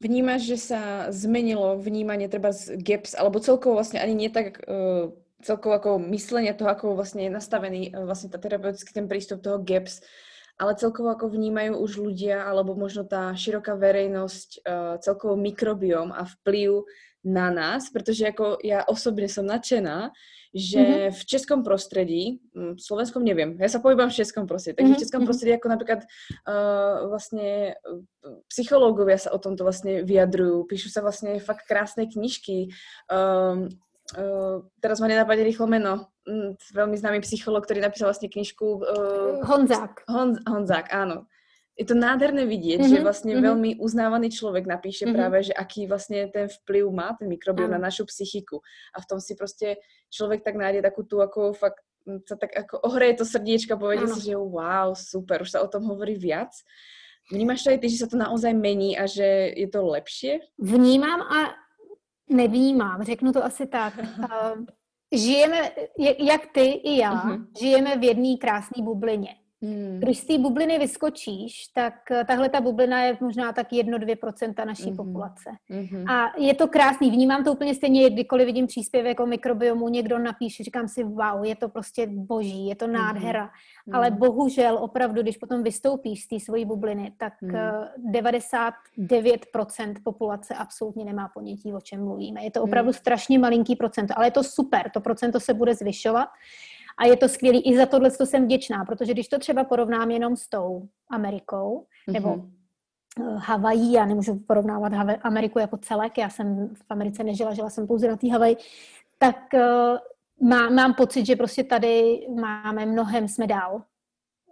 Vnímaš, že sa zmenilo vnímanie treba z GEPS, alebo celkovo vlastne ani nie tak uh, celkovo ako myslenie toho, ako vlastne je nastavený uh, vlastne tá terapeutický ten prístup toho GEPS, ale celkovo ako vnímajú už ľudia, alebo možno tá široká verejnosť uh, celkovo mikrobiom a vplyv na nás, pretože ako ja osobne som nadšená, že mm-hmm. v českom prostredí, mm, v slovenskom neviem, ja sa pohybám v českom prostredí, takže v Mhm, českom mhm. prostredí ako napríklad uh, vlastne uh, psychológovia sa o tomto vlastne vyjadrujú, píšu sa vlastne fakt krásne knižky. Um, uh, teraz ma nenapadne rýchlo meno. Mm, veľmi známy psycholog, ktorý napísal vlastne knižku uh, Honzák. Honz, Honzák, áno. Je to nádherné vidieť, Mhm, že vlastne mhm. veľmi uznávaný človek napíše Mhm. práve, že aký vlastne ten vplyv má ten mikrobiom na našu psychiku. A v tom si prostě človek tak nájde takú tú, ako fakt mm, sa tak ako ohreje to srdiečko a povedie Áno. si, že wow, super, už sa o tom hovorí viac. Vnímaš to aj ty, že sa to naozaj mení a že je to lepšie? Vnímám a nevnímám, řeknu to asi tak. Uh, žijeme, jak- jak ty i já, Mhm. žijeme v jedné krásné bublině. Hmm. Když z té bubliny vyskočíš, tak eh, tahle ta bublina je možná tak 1-2% naší Mhm. populace. Mhm. A je to krásný, vnímám to úplně stejně, kdykoliv vidím příspěvek o mikrobiomu, někdo napíše, říkám si, wow, je to prostě boží, je to Mhm. nádhera. Ale Mhm. bohužel opravdu, když potom vystoupíš z té svojí bubliny, tak Hmm. eh, 99% populace absolutně nemá ponětí, o čem mluvíme. Je to opravdu strašně malinký procento, ale je to super, to procento se bude zvyšovat a je to skvělý. I za tohle to jsem vděčná, protože když to třeba porovnám jenom s tou Amerikou, nebo Mhm. eh, Havají, já nemůžu porovnávat Ameriku jako celek, já jsem v Americe nežila, žila jsem pouze na té Havaji, tak eh, má, mám pocit, že prostě tady máme mnohem, jsme dál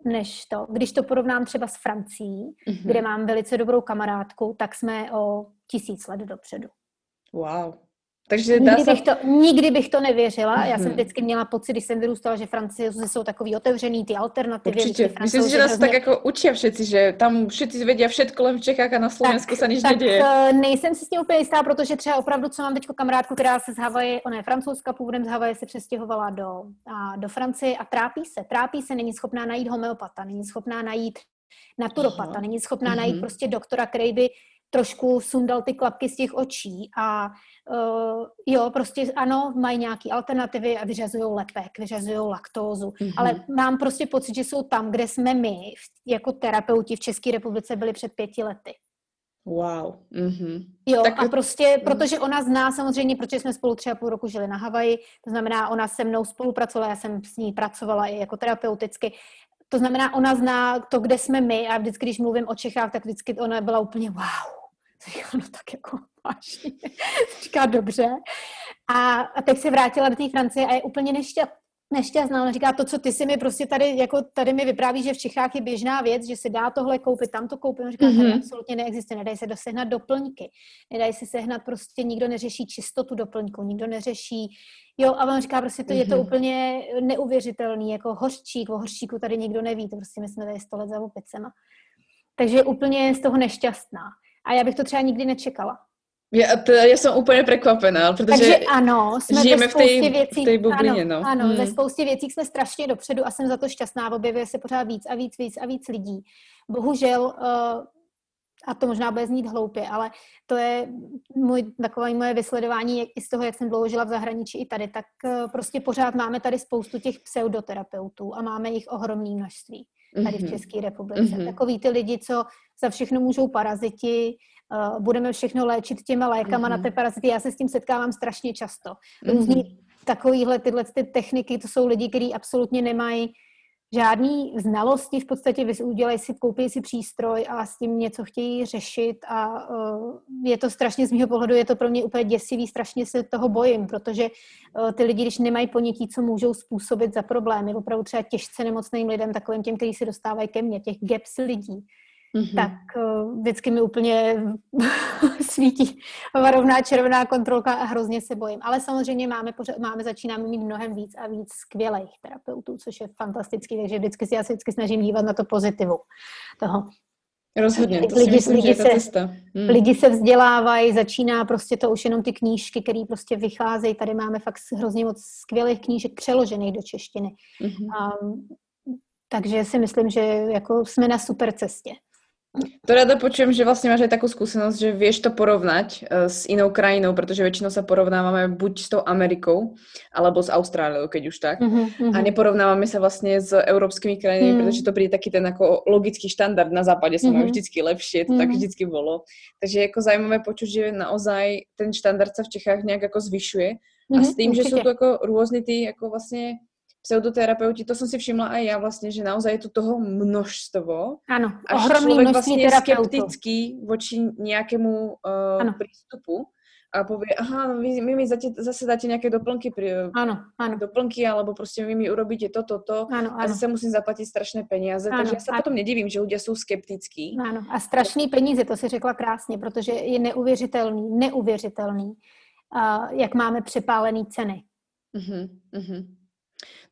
než to. Když to porovnám třeba s Francií, Mhm. kde mám velice dobrou kamarádku, tak jsme o tisíc let dopředu. Wow. Takže dá Nikdy sa... bych, to, nikdy bych to nevěřila. Já jsem Mhm. vždycky měla pocit, když jsem vyrůstala, že Francouzi jsou takový otevřený, ty alternativy. Určite. že Myslím si, že nás hrozně- tak ako učia všetci, že tam všetci vedia všetko, len v Čechách a na Slovensku sa nič tak nedieje. eh, nejsem si s tím úplně jistá, protože třeba opravdu, co mám teď kamarádku, která se z Havaje, ona je francouzska, původem z Havaje se přestěhovala do, a, do Francie a trápí se. Trápí se, není schopná najít homeopata, není schopná najít naturopata, Aha. není schopná Mhm. najít prostě doktora, který by trošku sundal ty klapky z těch očí a uh, jo, prostě ano, mají nějaké alternativy a vyřazují lepek, vyřazují laktózu, Mhm. ale mám prostě pocit, že jsou tam, kde jsme my jako terapeuti v České republice byli před pěti lety. Wow. Mhm. Jo, Tak- tak, a prostě, protože ona zná samozřejmě, protože jsme spolu třeba půl roku žili na Havaji, to znamená, ona se mnou spolupracovala, já jsem s ní pracovala i jako terapeuticky, to znamená, ona zná to, kde jsme my a vždycky, když mluvím o Čechách, tak vždycky ona byla úplně wow. Říká, no tak jako vážně. Říká, dobře. A, a teď se vrátila do té Francie a je úplně nešťastná. nešťastná. Ona říká, to, co ty si mi prostě tady, jako tady mi vypráví, že v Čechách je běžná věc, že se dá tohle koupit, tam to koupit. On říká, mm-hmm. tady absolutně neexistuje, nedají se dosehnat doplňky, nedají se sehnat, prostě nikdo neřeší čistotu doplňku, nikdo neřeší, jo, a on říká, prostě to mm-hmm. je to mhm. úplně neuvěřitelný, jako hořčík, o hořčíku tady nikdo neví, to prostě my jsme tady sto let za opicema. Takže je úplně z toho nešťastná. A já bych to třeba nikdy nečekala. Já, to, já jsem úplně překvapená, protože Takže ano, jsme žijeme v té, věcí, v té bublině. Ano, no. ano hmm. ve spoustě věcí jsme strašně dopředu a jsem za to šťastná. Objevuje se pořád víc a víc, víc a víc lidí. Bohužel, uh, a to možná bude znít hloupě, ale to je můj, takové moje vysledování i z toho, jak jsem dlouho žila v zahraničí i tady, tak uh, prostě pořád máme tady spoustu těch pseudoterapeutů a máme jich ohromné množství tady v mhm. České republice. Mm-hmm. Takový ty lidi, co za všechno můžou paraziti, uh, budeme všechno léčit těma lékama mm-hmm. na té parazity. Já se s tím setkávám strašně často. Různý mm-hmm. takovýhle tyhle ty techniky, to jsou lidi, kteří absolutně nemají žádný znalosti, v podstatě udělají si, koupí si přístroj a s tím něco chtějí řešit a uh, je to strašně z mého pohledu, je to pro mě úplně děsivý, strašně se toho bojím, protože uh, ty lidi, když nemají ponětí, co můžou způsobit za problémy, opravdu třeba těžce nemocným lidem, takovým těm, kteří se dostávají ke mně, těch gaps lidí, mm-hmm. tak uh, vždycky mi úplně svítí varovná červená kontrolka a hrozně se bojím. Ale samozřejmě máme, pořád, máme, začínáme mít mnohem víc a víc skvělých terapeutů, což je fantastický, takže vždycky si, já se vždycky snažím dívat na to pozitivu toho. Rozhodně, to lidi, myslím, lidi ta cesta. Hmm. Lidi se vzdělávají, začíná prostě to už jenom ty knížky, které prostě vycházejí. Tady máme fakt hrozně moc skvělých knížek přeložených do češtiny. Mm-hmm. Um, takže si myslím, že jako jsme na super cestě. To rada počujem, že vlastně máš aj takú skúsenosť, že vieš to porovnať uh, s inou krajinou, protože väčšinou sa porovnávame buď s tou Amerikou, alebo s Austráliou, keď už tak. Mm-hmm. A neporovnávame sa vlastne s európskymi krajinami, mm-hmm. pretože to príde taký ten ako logický štandard. Na západe sa mm-hmm. majú vždycky lepšie, to mm-hmm. tak vždycky bolo. Takže je jako zajímavé počuť, že naozaj ten štandard sa v Čechách nejak ako zvyšuje. Mm-hmm, a s tým, určite. že sú tu ako rôzne tí ako vlastne pseudoterapeuti, to som si všimla aj ja vlastne, že naozaj je tu toho množstvo. Áno, až človek vlastne je skeptický voči nejakému uh, prístupu a povie, aha, no vy, vy mi zase, zase dáte nejaké doplnky, pri, áno, áno. doplnky, alebo proste vy mi urobíte toto, to, to áno, áno. a zase musím zaplatiť strašné peniaze, áno, takže ja sa áno. potom nedivím, že ľudia sú skeptickí. Áno, a strašný peníze, to si řekla krásně, protože je neuvěřitelný, neuvěřitelný, uh, jak máme přepálený ceny. Uh-huh, uh-huh.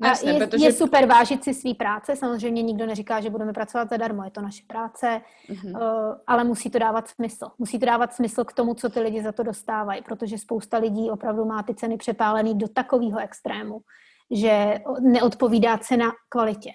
No, je, protože... je super vážit si svý práce, samozřejmě nikdo neříká, že budeme pracovat zadarmo, je to naše práce, uh, ale musí to dávat smysl. Musí to dávat smysl k tomu, co ty lidi za to dostávají, protože spousta lidí opravdu má ty ceny přepálený do takového extrému, že neodpovídá cena kvalitě.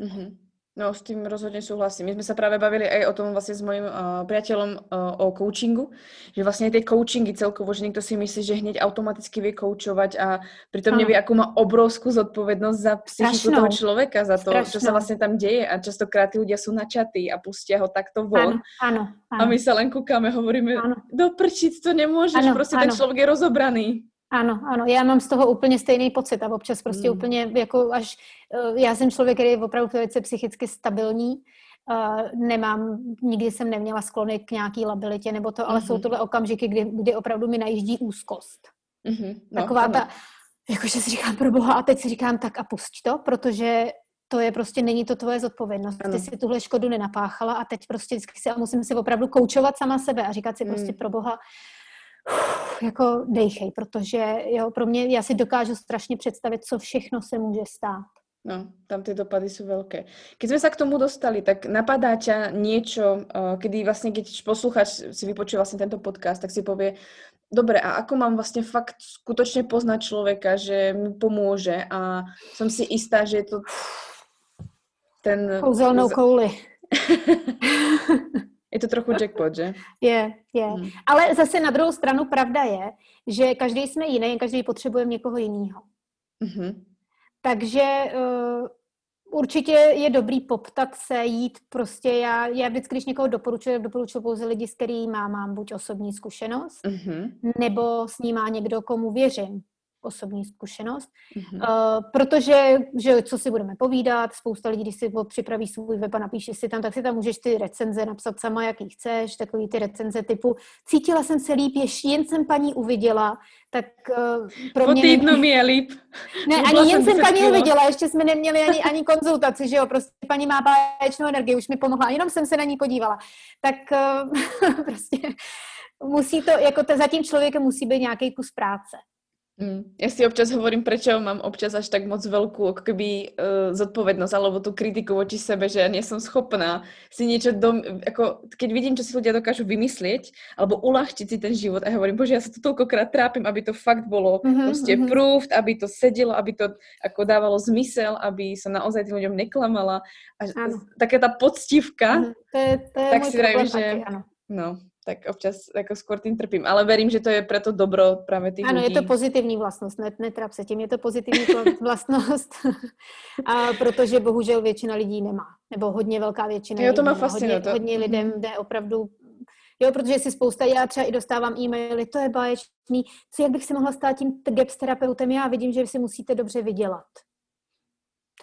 Uh-huh. No, s tým rozhodne súhlasím. My sme sa práve bavili aj o tom vlastne s mojim uh, priateľom uh, o coachingu, že vlastne tie coachingy celkovo, že niekto si myslí, že hneď automaticky vie coachovať a pritom nevie, akú má obrovskú zodpovednosť za psychiku toho človeka, za to, Strašnou. čo sa vlastne tam deje a častokrát tí ľudia sú načatí a pustia ho takto von. Áno, áno. A my sa len kúkame, hovoríme, áno. do prčic to nemôžeš, áno, proste áno. ten človek je rozobraný. Ano, ano, já mám z toho úplně stejný pocit a občas prostě mm. úplně jako až, eh, já jsem člověk, který je opravdu velice psychicky stabilní, uh, nemám, nikdy jsem neměla sklony k nějaký labilitě nebo to, ale mm-hmm. jsou tohle okamžiky, kdy, kdy opravdu mi najíždí úzkost. Mm-hmm. No, Taková ta, jakože si říkám pro boha a teď si říkám tak a pusť to, protože to je prostě, není to tvoje zodpovědnost. Ano. Ty si tuhle škodu nenapáchala a teď prostě vždycky si a musím si opravdu koučovat sama sebe a říkat si mm. prostě pro boha, jako dejchej, protože jo, pro mě, já si dokážu strašně představit, co všechno se může stát. No, tam ty dopady jsou velké. Keď jsme se k tomu dostali, tak napadá tě něco, eh, kdy vlastně, když posluchač si vypočuje vlastně tento podcast, tak si pově, dobre, a ako mám vlastně fakt skutečně poznat člověka, že mi pomůže a jsem si jistá, že je to ten... Kouzelnou kouli. Je to trochu jackpot, že? Je, je. Hmm. Ale zase na druhou stranu pravda je, že každý jsme jiný, každý potřebuje někoho jiného. Hmm. Takže uh, určitě je dobrý poptat se, jít prostě, já, já vždycky, když někoho doporučuji, doporučuji pouze lidi, s kterými mám, mám buď osobní zkušenost, mm-hmm. nebo s ním má někdo, komu věřím. Osobní zkušenost, mm-hmm. uh, protože, že co si budeme povídat, spousta lidí, když si připraví svůj web a napíše si tam, tak si tam můžeš ty recenze napsat sama, jaký chceš, takový ty recenze typu cítila jsem se líp, ještě jen jsem paní uviděla, tak uh, pro po mě... týdnu není... mi je líp. Ne, ani jen jsem paní uviděla, ještě jsme neměli ani, ani konzultaci, že jo, prostě paní má báječnou energii, už mi pomohla, jenom jsem se na ní podívala. Tak uh, prostě musí to, jako to, za tím člověkem musí být nějaký kus práce. Mm. Ja si občas hovorím, prečo mám občas až tak moc veľkú ako keby uh, zodpovednosť alebo tú kritiku voči sebe, že ja nie som schopná si niečo dom... Ako, keď vidím, čo si ľudia dokážu vymyslieť alebo uľahčiť si ten život a hovorím, bože, ja sa tu toľkokrát trápim, aby to fakt bolo mm-hmm, proste mm-hmm. proved, aby to sedelo, aby to ako dávalo zmysel, aby som naozaj tým ľuďom neklamala. A taká tá poctivka, mm-hmm. to je, to je tak si vravím, že... No, tak občas jako skôr tým trpím. Ale verím, že to je pro to dobro právě těch Ano, lidí. je to pozitivní vlastnost, net, netrap se tím, je to pozitivní vlastnost, a protože bohužel většina lidí nemá, nebo hodně velká většina jo, to má fascinuje. Hodně, to... hodně lidem mhm. jde opravdu Jo, protože si spousta, já třeba i dostávám e-maily, to je báječný, co, jak bych se mohla stát tím GEPS terapeutem, já vidím, že si musíte dobře vydělat.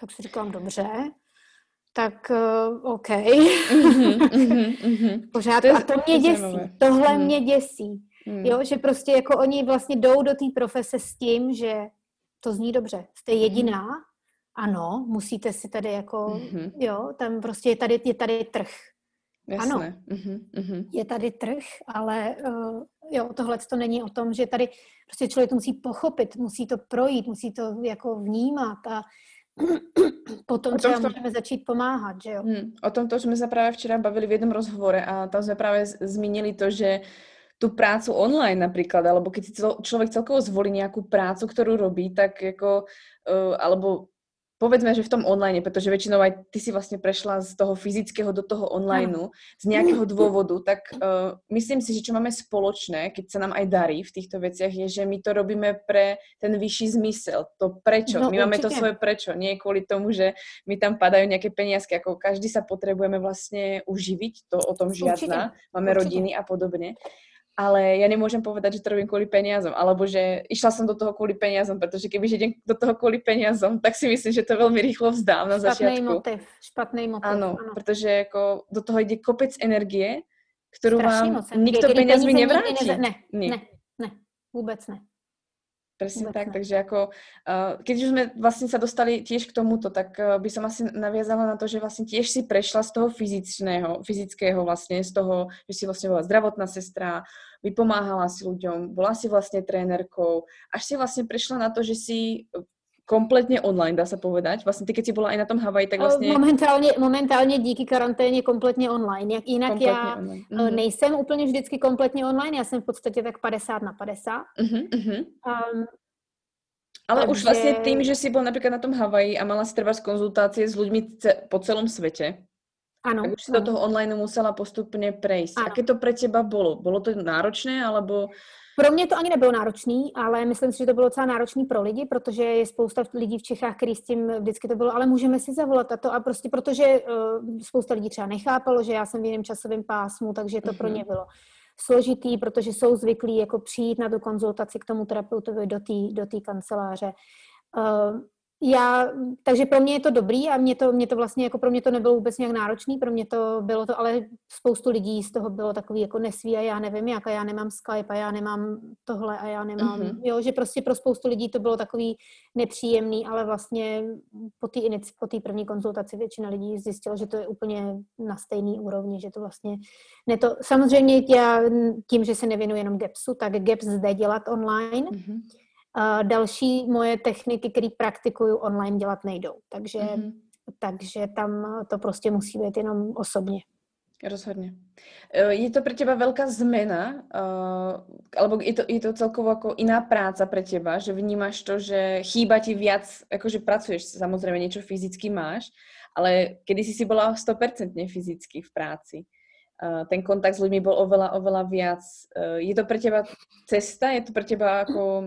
Tak si říkám, dobře, tak uh, OK. Mm-hmm, mm-hmm, Pořád. To je, a to mě děsí. Zajímavé. Tohle mm. mě děsí. Mm. Jo, že prostě jako oni vlastně jdou do té profese s tím, že to zní dobře. Jste jediná, mm. ano, musíte si tady jako, mm-hmm. jo, tam prostě je tady, je tady trh. Jasné. Ano, mm-hmm. je tady trh, ale uh, jo, tohle to není o tom, že tady prostě člověk to musí pochopit, musí to projít, musí to jako vnímat a Potom třeba to... můžeme začít pomáhat, že jo? Hmm, o tomto jsme se právě včera bavili v jednom rozhovore a tam jsme právě zmínili to, že tu prácu online napríklad, alebo keď si človek celkovo zvolí nejakú prácu, ktorú robí, tak jako, uh, alebo povedzme, že v tom online, protože většinou aj ty si vlastně prešla z toho fyzického do toho online z nějakého dôvodu, tak uh, myslím si, že čo máme spoločné, keď sa nám aj darí v týchto veciach, je, že my to robíme pre ten vyšší zmysel, to prečo. No, my máme to svoje prečo, nie kvôli tomu, že mi tam padajú nejaké peniazky, ako každý sa potrebujeme vlastne uživiť, to o tom žiadna, máme určite. rodiny a podobne ale ja nemôžem povedať, že to robím kvôli peniazom, alebo že išla som do toho kvôli peniazom, pretože keby idem do toho kvôli peniazom, tak si myslím, že to veľmi rýchlo vzdám na špatný začiatku. Motiv, špatný motiv. Áno, áno. pretože jako do toho ide kopec energie, ktorú Strašný vám nikto peniazmi nevrátí. Ne, ne, ne, ne, vůbec ne. Presne tak, ne. takže ako, uh, keď už sme vlastne sa dostali tiež k tomuto, tak uh, by som asi naviazala na to, že vlastne tiež si prešla z toho fyzičného, fyzického vlastne, z toho, že si vlastne bola zdravotná sestra, vypomáhala si ľuďom, bola si vlastne trénerkou, až si vlastne prešla na to, že si kompletně online, dá se povedať. Vlastně ty, keď si byla i na tom Havaji, tak vlastně... Momentálně, momentálně díky karanténě kompletně online. Jak jinak kompletně já online. Uh-huh. nejsem úplně vždycky kompletně online, já jsem v podstatě tak 50 na 50. Uh-huh, uh-huh. Um, ale takže... už vlastně tím, že jsi byl například na tom Havaji a mala si trvať konzultace s lidmi po celém světě, ano, tak už si do toho online musela postupně prejsť. Ano. Aké to pre teba bylo? Bylo to náročné, alebo... Pro mě to ani nebylo náročný, ale myslím si, že to bylo docela náročný pro lidi, protože je spousta lidí v Čechách, který s tím vždycky to bylo, ale můžeme si zavolat a to a prostě protože uh, spousta lidí třeba nechápalo, že já jsem v jiném časovém pásmu, takže to mm-hmm. pro mhm. ně bylo složitý, protože jsou zvyklí jako přijít na tu konzultaci k tomu terapeutovi do té do kanceláře. Uh, já, takže pro mě je to dobrý a mě to, mě to vlastně, jako pro mě to nebylo vůbec nějak náročný, pro mě to bylo to, ale spoustu lidí z toho bylo takový jako nesví a já nevím jak a já nemám Skype a já nemám tohle a já nemám, mm-hmm. jo, že prostě pro spoustu lidí to bylo takový nepříjemný, ale vlastně po té po tý první konzultaci většina lidí zjistila, že to je úplně na stejný úrovni, že to vlastně ne to, samozřejmě já tím, že se nevěnuji jenom GEPSu, tak GEPS zde dělat online, mm-hmm Uh, další moje techniky, které praktikuju online, dělat nejdou. Takže, mm-hmm. takže tam to prostě musí být jenom osobně. Rozhodně. E, je to pro těba velká zmena, uh, alebo je to, je to celkovo jako jiná práca pro těba, že vnímáš to, že chýba ti viac, jakože pracuješ, samozřejmě něco fyzicky máš, ale kedy si byla 100% fyzicky v práci ten kontakt s ľuďmi bol oveľa, oveľa viac. E, je to pre teba cesta? Je to pre teba ako e,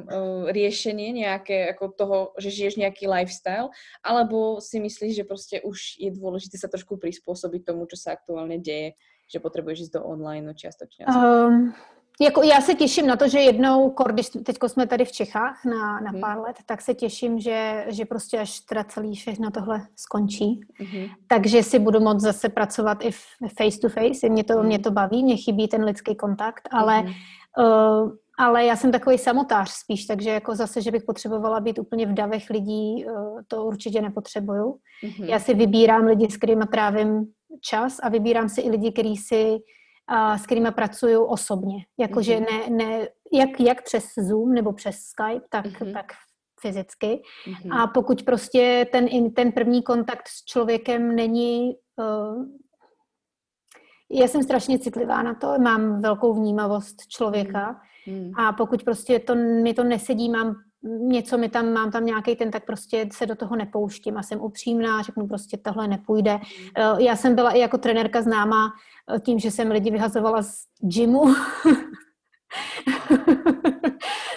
riešenie nejaké ako toho, že žiješ nejaký lifestyle? Alebo si myslíš, že prostě už je dôležité sa trošku prispôsobiť tomu, čo sa aktuálne deje? Že potrebuješ ísť do online čiastočne? Um, jako já se těším na to, že jednou, když teď jsme tady v Čechách na, na mm. pár let, tak se těším, že, že prostě až teda celý všechno tohle skončí. Mm. Takže si budu moct zase pracovat i face to face. Mě to, mm. mě to baví, mě chybí ten lidský kontakt, ale mm. uh, ale já jsem takový samotář spíš, takže jako zase, že bych potřebovala být úplně v davech lidí, uh, to určitě nepotřebuju. Mm-hmm. Já si vybírám lidi, s kterými trávím čas a vybírám si i lidi, který si s kterými pracuju osobně. Jakože mm-hmm. ne, ne, jak, jak přes Zoom nebo přes Skype, tak, mm-hmm. tak fyzicky. Mm-hmm. A pokud prostě ten, ten první kontakt s člověkem není... Uh, já jsem strašně citlivá na to, mám velkou vnímavost člověka mm. a pokud prostě to, mi to nesedí, mám něco mi tam, mám tam nějaký ten, tak prostě se do toho nepouštím a jsem upřímná, řeknu prostě tohle nepůjde. Mm. Já jsem byla i jako trenérka známá Eh, tím, že jsem lidi vyhazovala z gymu.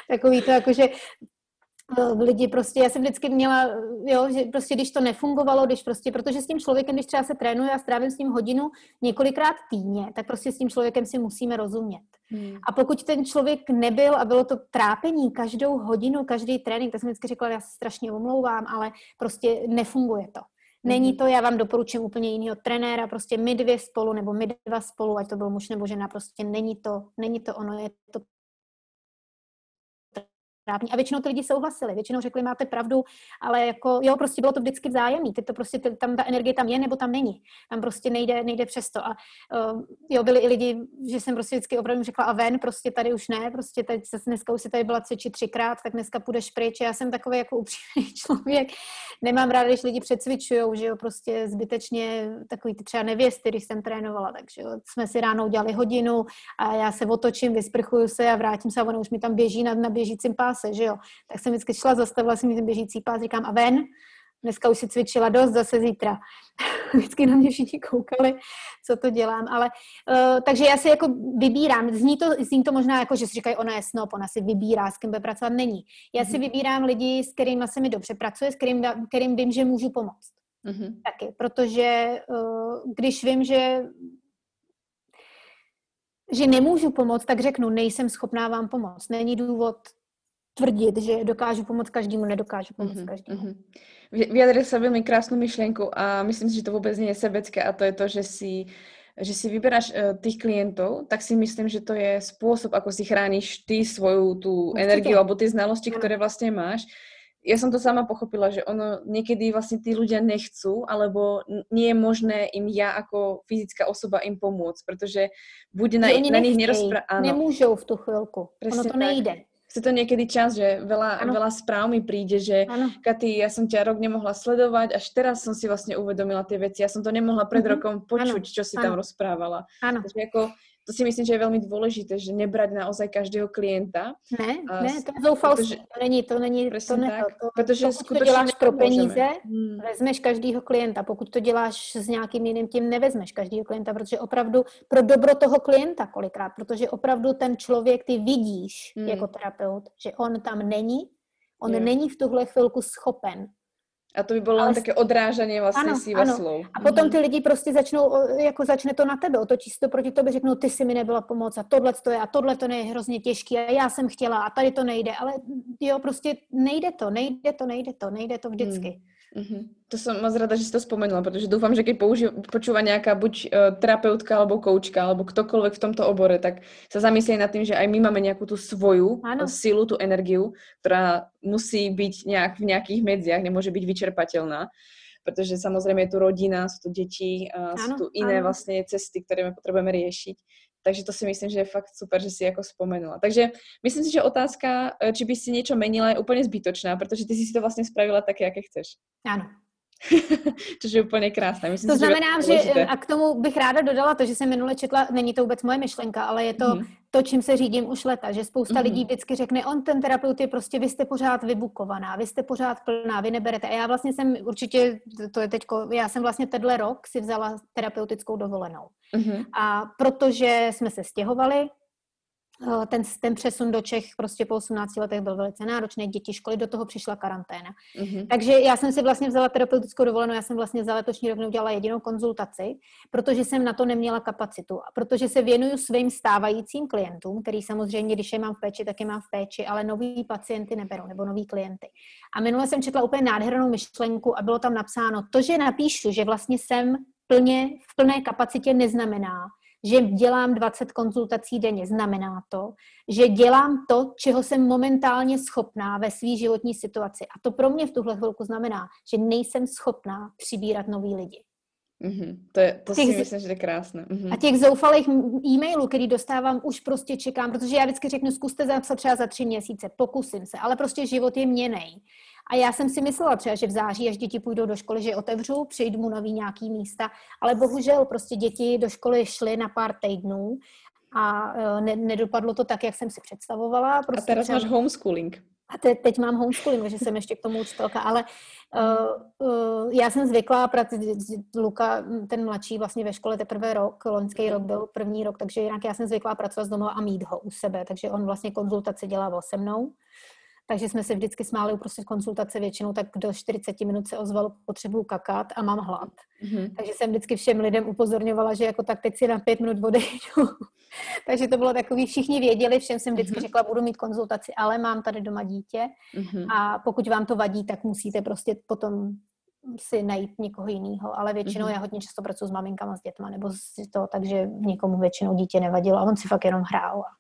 Takový to jako, že eh, lidi prostě, já jsem vždycky měla, jo, že prostě když to nefungovalo, když prostě, protože s tím člověkem, když třeba se trénuje a strávím s ním hodinu několikrát týdně, tak prostě s tím člověkem si musíme rozumět. Hmm. A pokud ten člověk nebyl a bylo to trápení každou hodinu, každý trénink, tak jsem vždycky řekla, já se strašně omlouvám, ale prostě nefunguje to. Není mhm. to, já vám doporučím úplně jiného trenéra, prostě my dvě spolu, nebo my dva spolu, ať to byl muž nebo žena, prostě není to, není to ono, je to správně. A většinou ty lidi souhlasili, většinou řekli, máte pravdu, ale jako, jo, prostě bylo to vždycky vzájemný. Ty to prostě, ty, tam ta energie tam je, nebo tam není. Tam prostě nejde, nejde přes to. A uh, jo, byli i lidi, že jsem prostě vždycky opravdu řekla, a ven, prostě tady už ne, prostě teď se dneska už si tady byla cvičit třikrát, tak dneska půjdeš pryč. Já jsem takový jako upřímný člověk. Nemám ráda, když lidi přecvičují, že jo, prostě zbytečně takový ty třeba nevěsty, když jsem trénovala, takže jo, jsme si ráno udělali hodinu a já se otočím, vysprchuju se a vrátím se a ono už mi tam běží na, na běžícím páse páse, že jo. Tak jsem vždycky šla, zastavila jsem ten běžící pás, říkám a ven, dneska už si cvičila dost, zase zítra. Vždycky na mě všichni koukali, co to dělám, ale uh, takže já si jako vybírám, zní to, zní to možná jako, že si říkají, ona je snob, ona si vybírá, s kým bude pracovat, není. Já si mhm. vybírám lidi, s kterými se mi dobře pracuje, s kterým, kterým vím, že můžu pomoct. Mm-hmm. Taky, protože uh, když vím, že že nemůžu pomoct, tak řeknu, nejsem schopná vám pomoct. Není důvod tvrdit, že dokážu pomoct každému, nedokážu pomoct mm-hmm, každému. Mm-hmm. Vyjadril sa veľmi krásnu myšlienku a myslím si, že to vôbec nie je sebecké a to je to, že si že si vyberáš uh, tých klientov, tak si myslím, že to je spôsob, ako si chrániš ty svoju tú Určite. energiu alebo tie znalosti, ktoré vlastne máš. Ja som to sama pochopila, že ono niekedy vlastne tí ľudia nechcú, alebo nie je možné im ja ako fyzická osoba im pomôcť, pretože bude na, na nich nerozprávať. Nemôžou v tú chvíľku. Presne ono to tak. nejde chce to niekedy čas, že veľa, veľa správ mi príde, že ano. Katy, ja som ťa rok nemohla sledovať, až teraz som si vlastne uvedomila tie veci. Ja som to nemohla pred mm-hmm. rokom počuť, ano. čo si ano. tam rozprávala. Ano. Takže ako to si myslím, že je velmi důležité, že nebrať naozaj každého klienta. Ne, a, ne, to je zoufalství, to není, to není, to ne, tak, to, protože pokud to děláš pro peníze, hmm. vezmeš každého klienta, pokud to děláš s nějakým jiným tím, nevezmeš každého klienta, protože opravdu pro dobro toho klienta kolikrát, protože opravdu ten člověk, ty vidíš hmm. jako terapeut, že on tam není, on je. není v tuhle chvilku schopen a to by bylo Ale... také odrážení vlastně ano, síva ano. slov. A potom mhm. ty lidi prostě začnou, jako začne to na tebe, otočí se to proti tobě, řeknou, ty si mi nebyla pomoc a tohle to je a tohle to je hrozně těžký a já jsem chtěla a tady to nejde, ale jo, prostě nejde to, nejde to, nejde to, nejde to vždycky. Hmm. Mm-hmm. To som moc rada, že si to spomenula, pretože dúfam, že keď použi- počúva nejaká buď uh, terapeutka alebo koučka alebo ktokoľvek v tomto obore, tak sa zamyslí nad tým, že aj my máme nejakú tú svoju ano. silu, tú energiu, ktorá musí byť nejak v nejakých medziach, nemôže byť vyčerpateľná pretože samozrejme je tu rodina, sú tu uh, sú tu iné ano. vlastne cesty, ktoré my potrebujeme riešiť. Takže to si myslím, že je fakt super, že si jako spomenula. Takže myslím si, že otázka, eh, či by si něco menila, je úplně zbytočná, protože ty si to vlastně spravila tak, jaké chceš. Ano. Což je úplně krásné. Myslím to znamená, že, že a k tomu bych ráda dodala to, že jsem minule četla, není to vůbec moje myšlenka, ale je to mm. to, čím se řídím už leta, že spousta mm. lidí vždycky řekne, on ten terapeut je prostě, vy jste pořád vybukovaná, vy jste pořád plná, vy neberete. A já vlastně jsem určitě, to je teďko, já jsem vlastně tenhle rok si vzala terapeutickou dovolenou. Mm. A protože jsme se stěhovali, Eh, ten, ten přesun do Čech prostě po 18 letech byl velice náročný, děti školy, do toho přišla karanténa. Mm-hmm. Takže já jsem si vlastně vzala terapeutickou dovolenou, já jsem vlastně za letošní rok neudělala jedinou konzultaci, protože jsem na to neměla kapacitu. A protože se věnuju svým stávajícím klientům, který samozřejmě, když je mám v péči, tak je mám v péči, ale nový pacienty neberou, nebo nový klienty. A minule jsem četla úplně nádhernou myšlenku a bylo tam napsáno, to, že napíšu, že vlastně jsem plně, v plné kapacitě neznamená, že dělám 20 konzultací denně. Znamená to, že dělám to, čeho jsem momentálně schopná ve své životní situaci. A to pro mě v tuhle chvilku znamená, že nejsem schopná přibírat nový lidi. Mm-hmm. To, je, to těch, si myslím, že je krásné. Mm-hmm. A těch zoufalých e-mailů, který dostávám, už prostě čekám, protože já vždycky řeknu, zkuste zapsat třeba za tři měsíce, pokusím se, ale prostě život je měnej. A já jsem si myslela třeba, že v září, až děti půjdou do školy, že otevřu, přijdu mu nový nějaký místa, ale bohužel prostě děti do školy šly na pár týdnů a e, ne, nedopadlo to tak, jak jsem si představovala. Prostě a teraz třeba... máš homeschooling. A te, teď mám homeschooling, takže jsem ještě k tomu učitelka, ale uh, uh, já jsem zvyklá, Luka, ten mladší vlastně ve škole teprve rok, loňský rok byl první rok, takže jinak já jsem zvyklá pracovat z domova a mít ho u sebe, takže on vlastně konzultace dělával se mnou takže jsme se vždycky smáli uprostřed konsultace většinou, tak do 40 minut se ozvalo potřebu kakat a mám hlad. Mm-hmm. Takže jsem vždycky všem lidem upozorňovala, že jako tak teď si na pět minut odejdu. Takže to bylo takový, všichni věděli, všem jsem vždycky mm-hmm. řekla, budu mít konzultaci, ale mám tady doma dítě mm-hmm. a pokud vám to vadí, tak musíte prostě potom si najít někoho jiného, ale většinou mm-hmm. já hodně často pracuji s maminkama, s dětma, nebo si to, takže někomu většinou dítě nevadilo a on si fakt jenom hrál. A,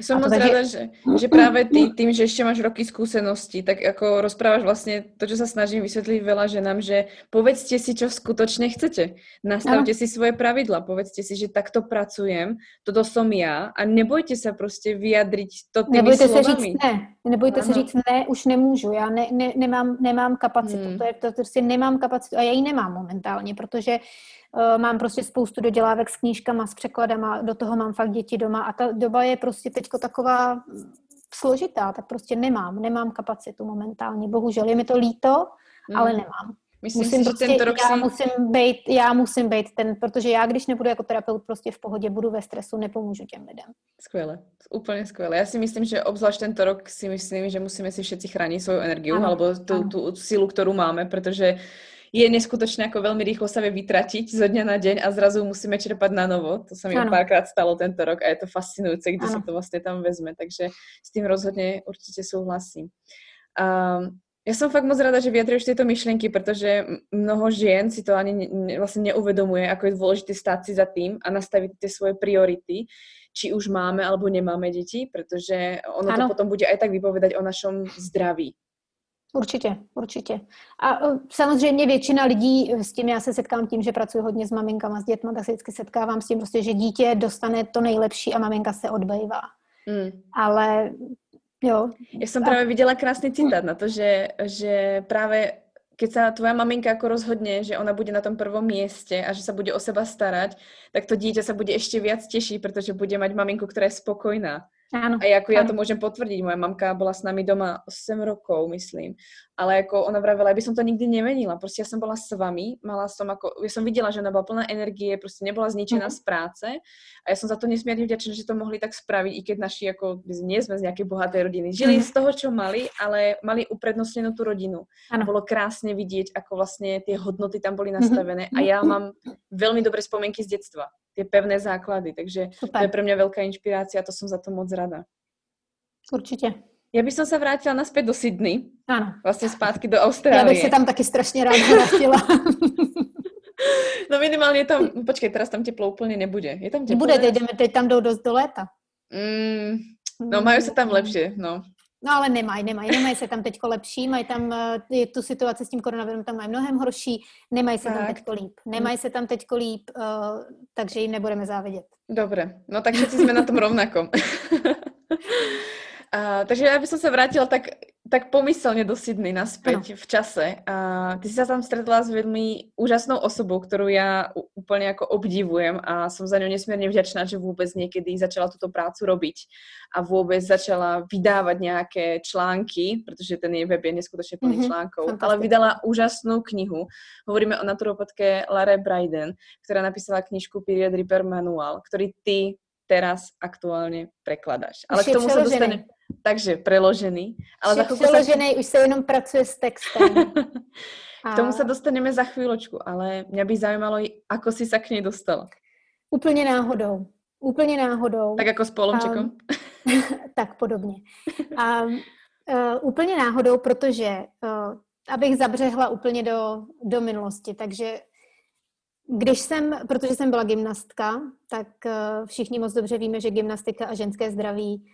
Som moc rada, že, že práve ty, tým, že ešte máš roky skúseností, tak ako rozprávaš vlastne to, čo sa snažím vysvetliť veľa ženám, že povedzte si, čo skutočne chcete. Nastavte ano. si svoje pravidla, povedzte si, že takto pracujem, toto som ja a nebojte sa prostě vyjadriť to tými nebojte slovami. Se říct ne. Nebojte ano. se říct ne, už nemůžu, já ne, ne, nemám, nemám kapacitu, hmm. to je to, prostě nemám kapacitu a já ji nemám momentálně, protože mám prostě spoustu dodělávek s knížkama, s překladama, do toho mám fakt děti doma a ta doba je prostě teďko taková složitá, tak prostě nemám, nemám kapacitu momentálně. Bohužel je mi to líto, mm. ale nemám. Myslím musím si, prostě, že tento rok já, si... musím být, já musím být ten, protože já, když nebudu jako terapeut prostě v pohodě, budu ve stresu, nepomůžu těm lidem. Skvěle, úplně skvěle. Já si myslím, že obzvlášť tento rok si myslím, že musíme si všetci chránit svou energiu, ano, alebo tu, tu sílu, kterou máme, protože je neskutočné, ako veľmi rýchlo sa vie vytratiť zo dňa na deň a zrazu musíme čerpať na novo. To sa mi párkrát stalo tento rok a je to fascinujúce, kde ano. sa to vlastne tam vezme. Takže s tým rozhodne určite súhlasím. Um, ja som fakt moc rada, že vyjadruješ tieto myšlienky, pretože mnoho žien si to ani ne, vlastne neuvedomuje, ako je dôležité stáť si za tým a nastaviť tie svoje priority, či už máme alebo nemáme deti, pretože ono ano. to potom bude aj tak vypovedať o našom zdraví. Určitě, určitě. A e, samozřejmě většina lidí, e, s tím já se setkám tím, že pracuji hodně s maminkama, s dětmi, tak se vždycky setkávám s tím, prostě, že dítě dostane to nejlepší a maminka se odbejvá. Mm. Ale jo. Já jsem právě viděla krásný citát na to, že, že právě keď sa tvoja maminka ako rozhodne, že ona bude na tom prvom mieste a že sa bude o seba starať, tak to dieťa sa bude ešte viac tešiť, pretože bude mať maminku, ktorá je spokojná. Áno. A ako ja to môžem potvrdiť, moja mamka bola s nami doma 8 rokov, myslím. Ale ako ona vravela, by som to nikdy nemenila. Proste ja som bola s vami, mala som ako, ja som videla, že ona bola plná energie, proste nebola zničená mm. z práce. A ja som za to nesmierne vďačná, že to mohli tak spraviť, i keď naši ako, nie sme z nejakej bohatej rodiny. Žili mm. z toho, čo mali, ale mali uprednostnenú tú rodinu. Ano. Bolo krásne vidieť, ako vlastne tie hodnoty tam boli mhm. nastavené. Mm. A ja mám veľmi dobré spomienky z detstva tie pevné základy. Takže Super. to je pre mňa veľká inšpirácia a to som za to moc rada. Určitě. Já bych se vrátila naspäť do Sydney. Ano. Vlastně zpátky do Austrálie. Já bych se tam taky strašně ráda vrátila. no minimálně tam, počkej, teraz tam teplo úplně nebude. Je tam teplo? Bude, teď, jdeme, teď tam jdou dost do léta. Mm, no mají se tam lepší, no. No ale nemají, nemají, nemají se tam teďko lepší, mají tam uh, tu situaci s tím koronavirem tam mají mnohem horší, nemají se tak. tam teďko líp, nemají se tam teďko líp, uh, takže jim nebudeme závidět. Dobre, no tak všetci jsme na tom rovnakom. Uh, takže ja by som sa vrátila tak, tak pomyselne do Sydney naspäť ano. v čase. Uh, ty si sa tam stretla s veľmi úžasnou osobou, ktorú ja úplne ako obdivujem a som za ňu nesmierne vďačná, že vôbec niekedy začala túto prácu robiť a vôbec začala vydávať nejaké články, pretože ten jej web je neskutočne plný mm-hmm. článkov, ale vydala úžasnú knihu. Hovoríme o naturopatke Lare Bryden, ktorá napísala knižku Period Repair Manual, ktorý ty teraz aktuálně prekladáš. Ale Už k tomu se přeložený. dostane. Takže preložený. Ale za přeložený, už se jenom pracuje s textem. K tomu se dostaneme za chvíľočku, ale mě by zajímalo, ako si sa k nej dostala. Úplně náhodou. Úplně náhodou. Tak jako s Polomčekom. Um, tak podobně. A uh, úplně náhodou, protože uh, abych zabřehla úplně do, do minulosti, takže když jsem, protože jsem byla gymnastka, tak uh, všichni moc dobře víme, že gymnastika a ženské zdraví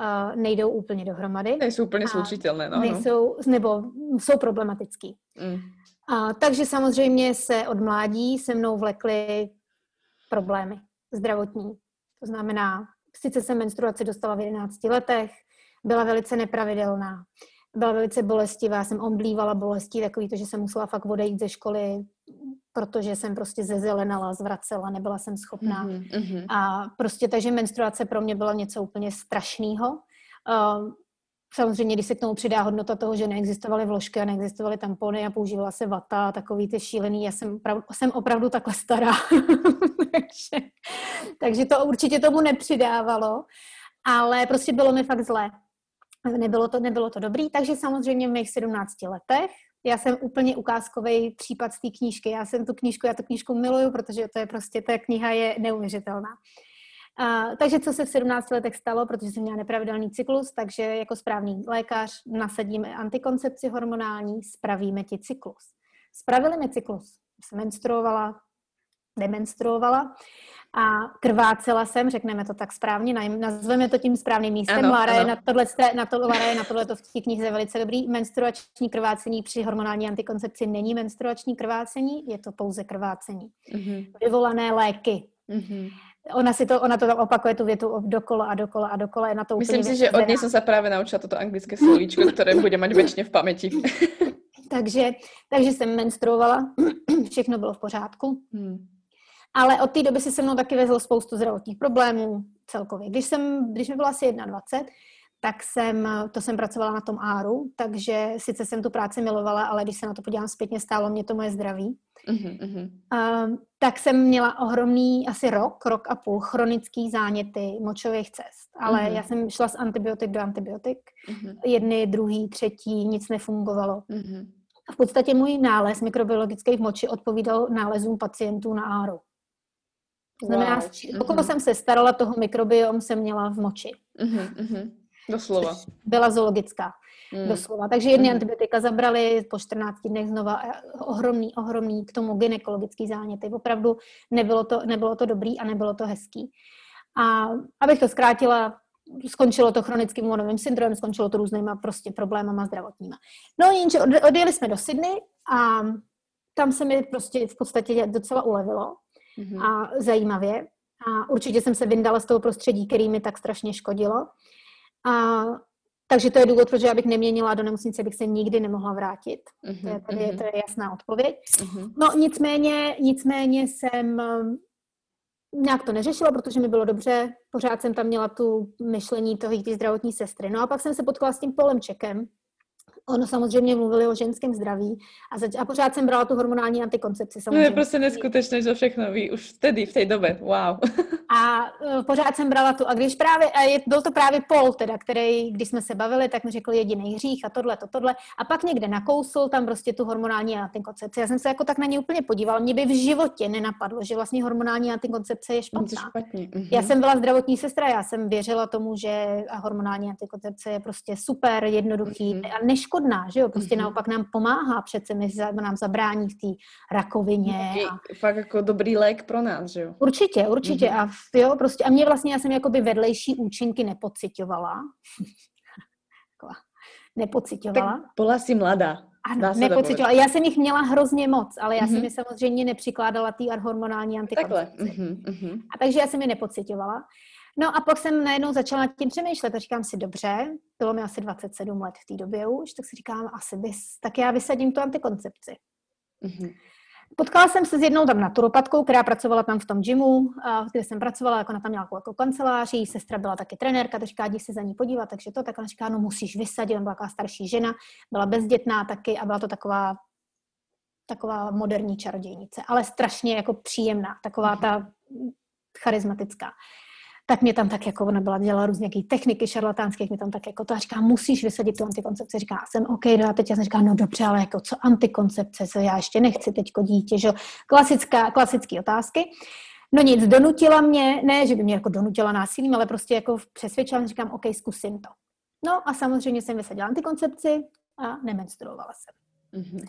uh, nejdou úplně dohromady. Nejsou úplně slučitelné, no. no. Nejsou, nebo jsou problematický. Mm. A, takže samozřejmě se od mládí se mnou vlekly problémy zdravotní. To znamená, sice jsem menstruaci dostala v 11 letech, byla velice nepravidelná, byla velice bolestivá, jsem omblívala bolestí, takový to, že jsem musela fakt odejít ze školy, protože jsem prostě zezelenala, zvracela, nebyla jsem schopná. Mhm, mhm. A prostě takže menstruace pro mě byla něco úplně strašného. Uh, samozřejmě, když se k tomu přidá hodnota toho, že neexistovaly vložky a neexistovaly tampony a používala se vata a takový ty šílený, já jsem, opravdu, jsem opravdu takhle stará. takže, takže to určitě tomu nepřidávalo, ale prostě bylo mi fakt zlé. Nebylo to, nebylo to dobrý, takže samozřejmě v mých 17 letech já jsem úplně ukázkový případ z té knížky. Já jsem tu knížku, já tu knížku miluju, protože to je prostě, ta kniha je neuvěřitelná. Uh, takže co se v 17 letech stalo, protože jsem měla nepravidelný cyklus, takže jako správný lékař nasadíme antikoncepci hormonální, spravíme ti cyklus. Spravili mi cyklus. Jsem menstruovala, demenstruovala a krvácela jsem, řekneme to tak správně, nazveme to tím správným místem. Ano, Lara, je ano. na tohle, na to, Lara je na tohle v té knize velice dobrý. Menstruační krvácení při hormonální antikoncepci není menstruační krvácení, je to pouze krvácení. Mhm, Vyvolané léky. mhm. Ona si to, ona to tam opakuje tu větu dokola a dokola a dokola, je na to Myslím si, že od nej som sa práve naučila toto anglické slovíčko, ktoré bude mať väčšine v pamäti. Takže, takže jsem menstruovala, všechno bylo v pořádku, Hmm. Ale od té doby si se mnou taky vezlo spoustu zdravotních problémů celkově. Když, jsem, když mi byla asi 21, tak jsem, to jsem pracovala na tom áru, takže sice jsem tu práci milovala, ale když se na to podívám zpětně, stálo mě to moje zdraví. Mhm. Um, tak jsem měla ohromný asi rok, rok a půl chronický záněty močových cest. Ale Mhm. já jsem šla z antibiotik do antibiotik. Mhm, Jedny, druhý, třetí, nic nefungovalo. A v podstatě můj nález mikrobiologický v moči odpovídal nálezům pacientů na áru. To znamená, Wow. wow. o koho jsem se starala, toho mikrobiom jsem měla v moči. Mhm, mhm. Doslova. Což byla zoologická, Mm. doslova. Takže jedny Mhm. antibiotika zabrali, po 14 dnech znova a ohromný, ohromný k tomu gynekologický záněty. Opravdu nebylo to, nebylo to dobrý a nebylo to hezký. A abych to zkrátila, skončilo to chronickým monovým syndromem, skončilo to různýma prostě problémama zdravotníma. No jenže od, odjeli jsme do Sydney a tam se mi prostě v podstatě docela ulevilo Mhm. a zajímavě. A určitě jsem se vyndala z toho prostředí, který mi tak strašně škodilo. A, takže to je důvod, proč já bych neměnila do nemocnice, bych se nikdy nemohla vrátit. To je, Mhm, tady, mhm, to je jasná odpověď. mhm. No nicméně, nicméně jsem um, nějak to neřešila, protože mi bylo dobře, pořád jsem tam měla tu myšlení toho té zdravotní sestry. No a pak jsem se potkala s tím Polemčekem. Ono samozřejmě mluvili o ženském zdraví a, zač- a pořád jsem brala tu hormonální antikoncepci. To je Samozřejmě. prostě neskutečné, že všechno ví už vtedy, v té době. Wow. A uh, pořád jsem brala tu. A když právě, a je, byl to právě Paul, teda, který, když jsme se bavili, tak mi řekl jediný hřích a tohle, to, tohle. A pak někde nakousl tam prostě tu hormonální antikoncepci. Já jsem se jako tak na ní úplně podívala. Mě by v životě nenapadlo, že vlastně hormonální antikoncepce je je špatná. špatně. Mhm. Já jsem byla zdravotní sestra, já jsem věřila tomu, že hormonální antikoncepce je prostě super, jednoduchý Mhm. a neškodná, že jo? Prostě Mhm. naopak nám pomáhá, přece za- nám zabrání v té rakovině. Je A fakt jako dobrý lék pro nás, že jo? Určitě, určitě. Mhm. A jo, prostě, a mě vlastně, já jsem jakoby vedlejší účinky nepocitovala. Taková, nepocitovala. Tak bola si mladá. ano, nepocitovala. Já jsem jich měla hrozně moc, ale já jsem Mhm. je samozřejmě nepřikládala té hormonální Takhle. antikoncepci. Mhm, mhm. A takže já jsem je nepocitovala. No a pak jsem najednou začala nad tím přemýšlet a říkám si, dobře, bylo mi asi 27 let v té době už, tak si říkám, asi bys, tak já vysadím tu antikoncepci. Mhm. Potkala jsem se s jednou tam naturopatkou, která pracovala tam v tom gymu, kde jsem pracovala, jako na tam nějakou jako kancelář, její sestra byla taky trenérka, tak říká, jdi se za ní podívat, takže to, tak ona říká, no musíš vysadit, ona byla taková starší žena, byla bezdětná taky a byla to taková taková moderní čarodějnice, ale strašně jako příjemná, taková ta charismatická. Tak mě tam tak jako, ona byla, dělala různé techniky šarlatánské, mě tam tak jako to a říká, musíš vysadit tu antikoncepci. Říká, jsem OK, no a teď já jsem říká, no dobře, ale jako co antikoncepce, co já ještě nechci teďko dítě, že Klasická, klasické otázky. No nic, donutila mě, ne, že by mě jako donutila násilím, ale prostě jako přesvědčila, říkám, OK, zkusím to. No a samozřejmě jsem vysadila antikoncepci a nemenstruovala jsem. Mm-hmm.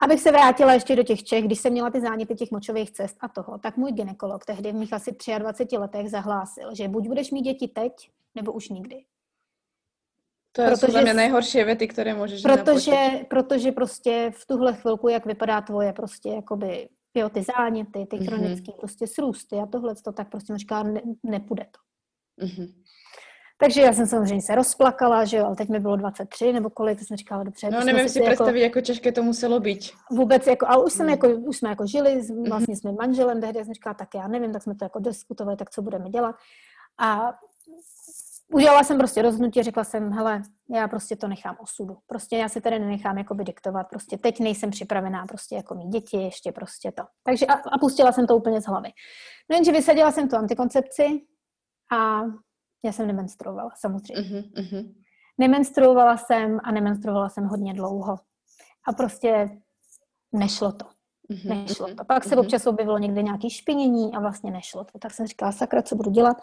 Abych se vrátila ještě do těch Čech, když jsem měla ty záněty těch močových cest a toho, tak můj ginekolog tehdy v mých asi 23 letech zahlásil, že buď budeš mít děti teď, nebo už nikdy. To je protože, mě nejhorší věty, které můžeš protože, protože prostě v tuhle chvilku, jak vypadá tvoje prostě jakoby, jo, ty záněty, ty mm-hmm. chronické prostě srůsty a tohle, to tak prostě říká, ne, nepůjde to. Mm-hmm. Takže já jsem samozřejmě se rozplakala, že jo, ale teď mi bylo 23 nebo kolik, to jsem říkala, dobře. No nevím si představit, jako, jako těžké to muselo být. Vůbec, jako, ale už, jsem mm. jako, už jsme jako žili, vlastně jsme manželem, tehdy jsem říkala, tak já nevím, tak jsme to jako diskutovali, tak co budeme dělat. A udělala jsem prostě rozhodnutí, řekla jsem, hele, já prostě to nechám osudu. Prostě já si tady nenechám jakoby diktovat, prostě teď nejsem připravená prostě jako mít děti, ještě prostě to. Takže a, a pustila jsem to úplně z hlavy. No jenže vysadila jsem tu antikoncepci a já jsem nemenstruovala, samozřejmě. Uh-huh, Nemenstruovala jsem a nemenstruovala jsem hodně dlouho. A prostě nešlo to. Uh-huh, nešlo to. Pak se uh-huh. občas objevilo někde nějaké špinění a vlastně nešlo to. Tak jsem říkala, sakra, co budu dělat.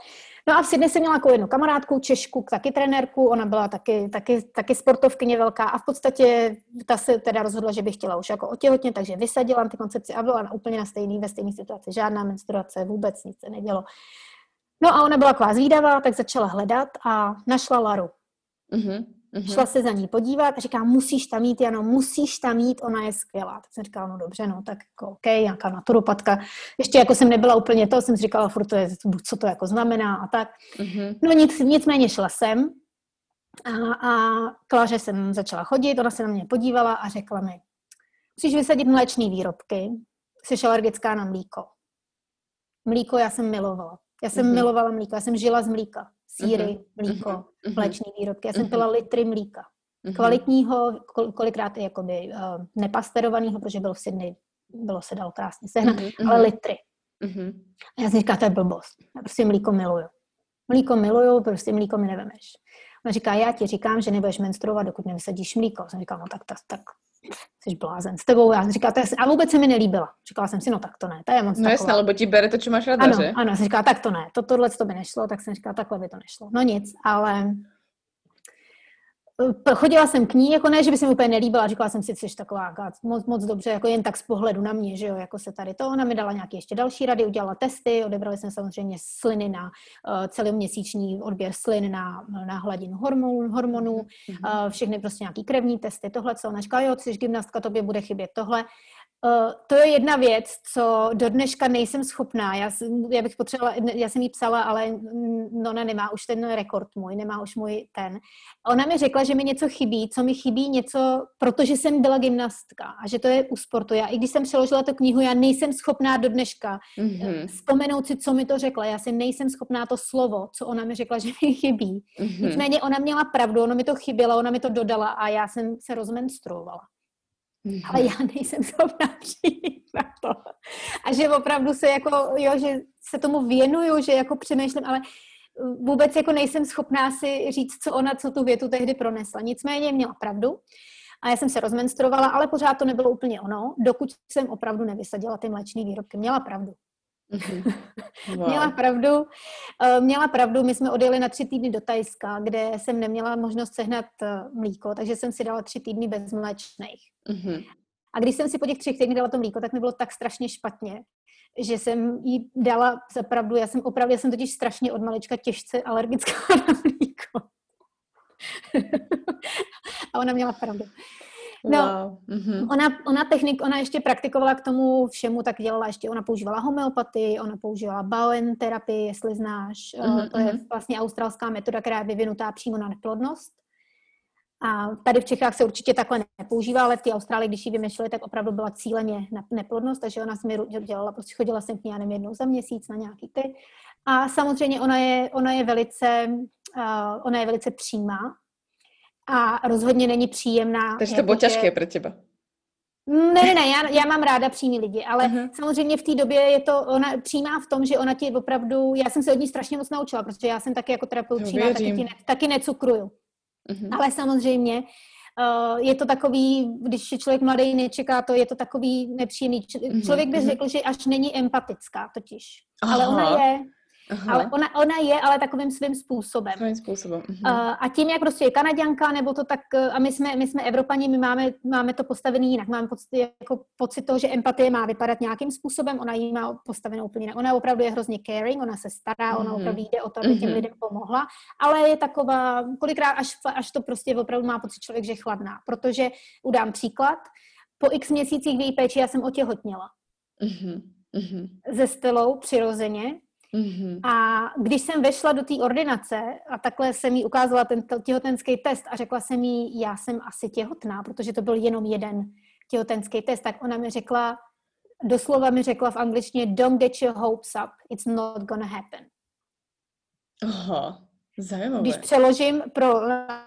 No a v Sydney jsem měla jako jednu kamarádku, Češku, taky trenérku, ona byla taky, taky, taky sportovkyně velká a v podstatě ta se teda rozhodla, že by chtěla už jako otěhotně, takže vysadila antikoncepci a byla úplně na stejný, ve stejné situaci. Žádná menstruace, vůbec nic se nedělo. No a ona byla taková zvídavá, tak začala hledat a našla Laru. Uh-huh. Šla se za ní podívat a říká, musíš tam mít, Jano, musíš tam mít, ona je skvělá. Tak jsem říkala, no dobře, no tak jako OK, nějaká naturopatka. Ještě jako jsem nebyla úplně to, jsem říkala, furt to je, co to jako znamená a tak. Uh-huh. No nic, nicméně šla jsem a, a Kláře jsem začala chodit, ona se na mě podívala a řekla mi, musíš vysadit mléčné výrobky, jsi alergická na mlíko. Mlíko já jsem milovala. Já jsem mm-hmm. milovala mlíko, já jsem žila z mlíka. Síry, mm-hmm. mlíko, mm-hmm. mléčné výrobky. Já jsem pila litry mlíka. Mm-hmm. Kvalitního, kol- kolikrát i jakoby uh, nepasterovaného, protože bylo v Sydney, bylo se dalo krásně sehnat, mm-hmm. ale litry. Mm-hmm. A já jsem říkala, to je blbost. Já prostě mlíko miluju. Mlíko miluju, prostě mlíko mi nevemeš. Ona říká, já ti říkám, že nebudeš menstruovat, dokud nevysadíš mlíko. Jsem říkala, no tak, tak, tak jsi blázen s tebou. Já jsem říkala, a vůbec se mi nelíbila. Říkala jsem si, no tak to ne, to je moc No jasně, lebo ti bere to, co máš ráda, ano, že? Ano, jsem říkala, tak to ne, to, tohle to by nešlo, tak jsem říkala, takhle by to nešlo. No nic, ale chodila jsem k ní, jako ne, že by se mi úplně nelíbila, říkala jsem si, jsi taková moc, moc dobře, jako jen tak z pohledu na mě, že jo, jako se tady to, ona mi dala nějaké ještě další rady, udělala testy, odebrali jsme samozřejmě sliny na uh, celoměsíční odběr slin na, na hladinu hormonů, hormonů mm-hmm. uh, všechny prostě nějaký krevní testy, tohle, co ona říkala, jo, jsi gymnastka, tobě bude chybět tohle, Uh, to je jedna věc, co do dneška nejsem schopná. Já, já bych potřebovala, já jsem jí psala, ale no, ona nemá už ten rekord můj, nemá už můj ten. Ona mi řekla, že mi něco chybí, co mi chybí něco, protože jsem byla gymnastka a že to je u sportu. Já, i když jsem přeložila tu knihu, já nejsem schopná do dneška mm-hmm. vzpomenout si, co mi to řekla. Já si nejsem schopná to slovo, co ona mi řekla, že mi chybí. Mm-hmm. Nicméně ona měla pravdu, ona mi to chyběla, ona mi to dodala a já jsem se rozmenstruovala. Mm-hmm. Ale já nejsem schopná přijít na to. A že opravdu se jako, jo, že se tomu věnuju, že jako přemýšlím, ale vůbec jako nejsem schopná si říct, co ona, co tu větu tehdy pronesla. Nicméně měla pravdu. A já jsem se rozmenstrovala, ale pořád to nebylo úplně ono, dokud jsem opravdu nevysadila ty mléčné výrobky. Měla pravdu. Mm-hmm. Wow. měla pravdu. Eh, měla pravdu, my jsme odjeli na tři týdny do Tajska, kde jsem neměla možnost sehnat eh, mlíko, takže jsem si dala tři týdny bez mléčných. Mm-hmm. A když jsem si po těch třech týdnech dala to mlíko, tak mi bylo tak strašně špatně, že jsem jí dala za pravdu. Já jsem opravdu, já jsem totiž strašně od malička těžce alergická na mlíko. A ona měla pravdu. No, wow. mm-hmm. ona, ona technik, ona ještě praktikovala k tomu všemu, tak dělala ještě, ona používala homeopatii, ona používala Bowen terapii, jestli znáš. Mm-hmm. To je mhm. vlastně australská metoda, která je vyvinutá přímo na neplodnost. A tady v Čechách se určitě takhle nepoužívá, ale v té Austrálii, když ji vymýšleli, tak opravdu byla cíleně na neplodnost, takže ona mi dělala, prostě chodila jsem k ní, já nevím, jednou za měsíc na nějaký ty. A samozřejmě ona je, ona je velice, uh, ona je velice přímá, a rozhodně není příjemná. Takže to bylo těžké pro těba. Ne, ne, ne, já, já mám ráda přímý lidi, ale uh-huh. samozřejmě v té době je to ona přímá v tom, že ona ti opravdu, já jsem se od ní strašně moc naučila, protože já jsem taky jako terapeut přímá, taky, ne, taky necukruju. Uh-huh. Ale samozřejmě uh, je to takový, když je člověk mladý, nečeká to, je to takový nepříjemný. Mhm, člověk by uh-huh. řekl, že až není empatická totiž. Aha. Ale ona je, Aha. Ale ona, ona je, ale takovým svým způsobem. Svým způsobem. Uh, a tím, jak prostě je Kanaděnka, nebo to tak, eh, a my jsme, my jsme Evropani, my máme, máme to postavený jinak. Máme pocit, jako pocit toho, že empatie má vypadat nějakým způsobem, ona ji má postavenou úplně jinak. Ona opravdu je hrozně caring, ona se stará, uh-huh. ona mhm. opravdu jde o to, aby těm uh-huh. lidem pomohla, ale je taková, kolikrát až, až to prostě opravdu má pocit člověk, že je chladná. Protože, udám příklad, po x měsících v její péči já jsem otěhotněla. Uh-huh. Uh-huh. Se stylou přirozeně Mm-hmm. A když jsem vešla do té ordinace a takhle jsem jí ukázala ten těhotenský test a řekla jsem jí, já jsem asi těhotná, protože to byl jenom jeden těhotenský test, tak ona mi řekla, doslova mi řekla v angličtině, don't get your hopes up, it's not gonna happen. Aha, zajímavé. Když přeložím pro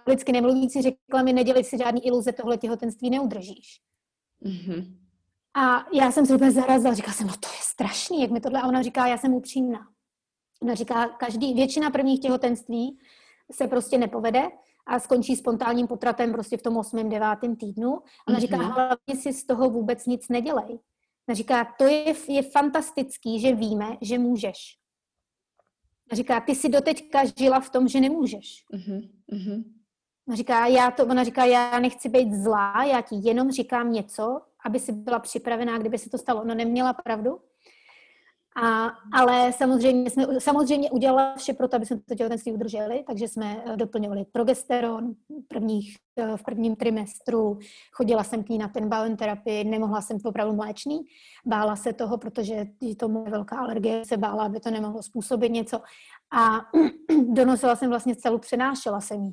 lidsky nemluvící, řekla mi, nedělej si žádný iluze, tohle těhotenství neudržíš. Mm-hmm. A já jsem se úplně zarazila, říkala jsem, no to je strašný, jak mi tohle, a ona říká, já jsem upřímná. Ona říká, každý, většina prvních těhotenství se prostě nepovede a skončí spontánním potratem prostě v tom 8. 9. týdnu. Ona mm-hmm. říká, hlavně si z toho vůbec nic nedělej. Ona říká, to je, je fantastický, že víme, že můžeš. Ona říká, ty si doteďka žila v tom, že nemůžeš. Mm-hmm. Ona říká, já to, ona říká, já nechci být zlá, já ti jenom říkám něco, aby si byla připravená, kdyby se to stalo. Ona neměla pravdu, a, ale samozřejmě jsme samozřejmě udělali vše pro to, aby jsme to těhotenství udrželi, takže jsme eh, doplňovali progesteron prvních, eh, v prvním trimestru, chodila jsem k ní na ten balon terapii, nemohla jsem opravdu mléčný, bála se toho, protože je to moje velká alergie, se bála, aby to nemohlo způsobit něco a donosila jsem vlastně celou, přenášela jsem jí.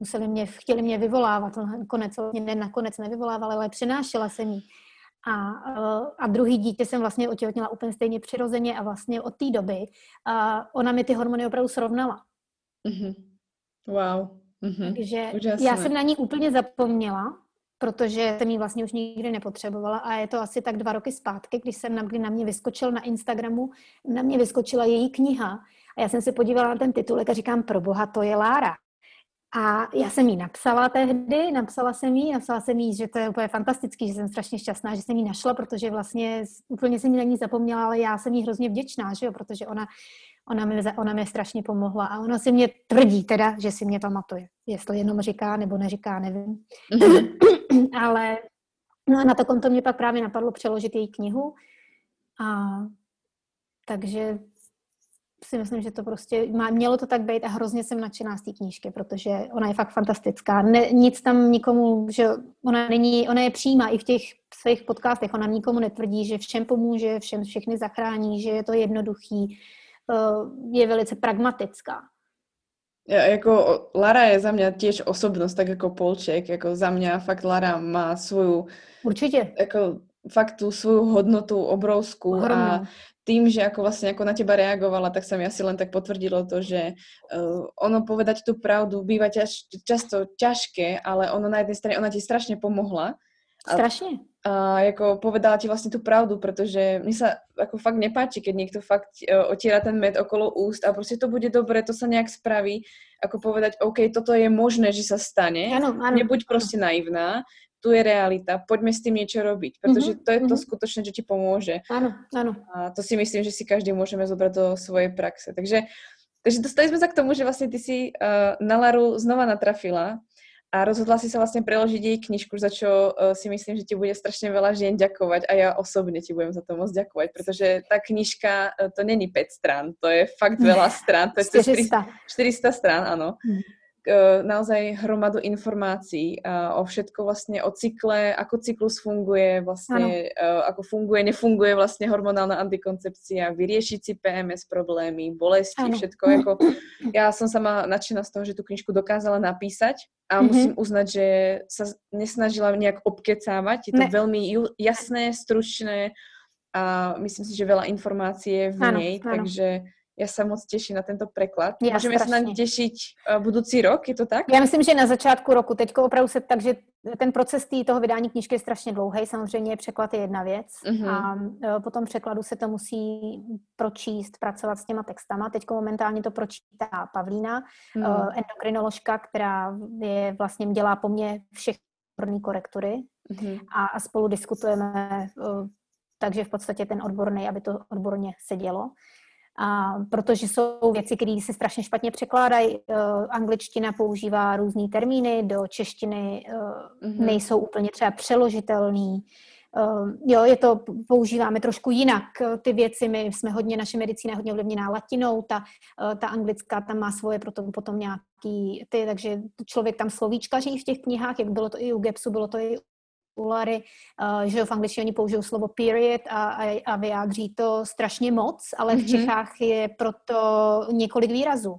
Museli mě, chtěli mě vyvolávat, nakonec, ne, nakonec nevyvolávali, ale přenášela jsem jí. A, eh, a druhý dítě jsem vlastně otěhotněla úplně stejně přirozeně a vlastně od té doby a ona mi ty hormony opravdu srovnala. Mm-hmm. Wow. Mm-hmm. Takže Úžasné. já jsem na ní úplně zapomněla, protože jsem ji vlastně už nikdy nepotřebovala a je to asi tak dva roky zpátky, když jsem na, kdy na mě vyskočil na Instagramu, na mě vyskočila její kniha a já jsem se podívala na ten titulek a říkám, pro boha, to je Lára. A já jsem jí napsala tehdy, napsala jsem jí, napsala jsem jí, že to je úplně fantastický, že jsem strašně šťastná, že jsem jí našla, protože vlastně úplně jsem jí na ní zapomněla, ale já jsem jí hrozně vděčná, že jo, protože ona, ona, mi, ona mi strašně pomohla a ona si mě tvrdí teda, že si mě pamatuje. Jestli jenom říká nebo neříká, nevím. Mm-hmm. ale no a na to konto mě pak právě napadlo přeložit její knihu a takže si myslím, že to prostě má, mělo to tak být a hrozně jsem nadšená z té knížky, protože ona je fakt fantastická. Ne, nic tam nikomu, že ona není, ona je přímá i v těch svých podcastech, ona nikomu netvrdí, že všem pomůže, všem všechny zachrání, že je to jednoduchý, eh, je velice pragmatická. Ja, jako Lara je za mě těž osobnost, tak jako Polček, jako za mě fakt Lara má svou... Určitě. Jako fakt tu svoju hodnotu obrovskou a tým, že ako vlastne ako na teba reagovala, tak sa mi asi len tak potvrdilo to, že uh, ono povedať tú pravdu býva ťaž, často ťažké, ale ono na jednej strane, ona ti strašne pomohla. Strašne. A, a jako povedala ti vlastne tú pravdu, pretože mi sa ako fakt nepáči, keď niekto fakt uh, otiera ten med okolo úst a prostě to bude dobré, to sa nejak spraví, ako povedať, OK, toto je možné, že sa stane, ano, ano, nebuď ano. prostě naivná, tu je realita, poďme s tým niečo robiť, pretože mhm, to je to mm-hmm. skutočné, čo ti pomôže. Áno, áno. A to si myslím, že si každý môžeme zobrať do svojej praxe. Takže, takže dostali sme sa k tomu, že vlastne ty si uh, na Laru znova natrafila a rozhodla si sa vlastne preložiť jej knižku, za čo uh, si myslím, že ti bude strašne veľa žien ďakovať a ja osobne ti budem za to moc ďakovať, pretože tá knižka, uh, to není 5 strán, to je fakt veľa strán, to je 400. 400 strán, áno. Mm E, naozaj hromadu informácií o všetko vlastne o cykle, ako cyklus funguje, vlastne ano. ako funguje, nefunguje vlastne hormonálna antikoncepcia, vyriešiť si PMS problémy, bolesti, ano. všetko. Jako, ja som sama nadšená z toho, že tú knižku dokázala napísať a mm-hmm. musím uznať, že sa nesnažila nejak obkecávať. Je to ne. veľmi jasné, stručné a myslím si, že veľa informácie v ano, nej, ano. takže Já se moc těším na tento preklad. Já Můžeme se na ně těšit uh, budoucí rok, je to tak? Já myslím, že na začátku roku. Teďko opravdu se tak, že ten proces tý, toho vydání knížky je strašně dlouhý. Samozřejmě překlad je jedna věc mm-hmm. a uh, po tom překladu se to musí pročíst, pracovat s těma textama. Teď momentálně to pročítá Pavlína, mm. uh, endokrinoložka, která je vlastně dělá po mně všechny korektury mm-hmm. a, a spolu diskutujeme takže v podstatě ten odborný, aby to odborně sedělo. A protože jsou věci, které se strašně špatně překládají. Uh, angličtina používá různé termíny, do češtiny uh, mm-hmm. nejsou úplně třeba přeložitelný. Uh, jo, je to, používáme trošku jinak ty věci, my jsme hodně, naše medicína je hodně ovlivněná latinou, ta, uh, ta anglická tam má svoje proto, potom nějaký ty, takže člověk tam slovíčka žijí v těch knihách, jak bylo to i u Gepsu, bylo to i Ulary, uh, že v angličtině oni použijou slovo period a, a, a vyjádří to strašně moc, ale v mm-hmm. Čechách je proto několik výrazů.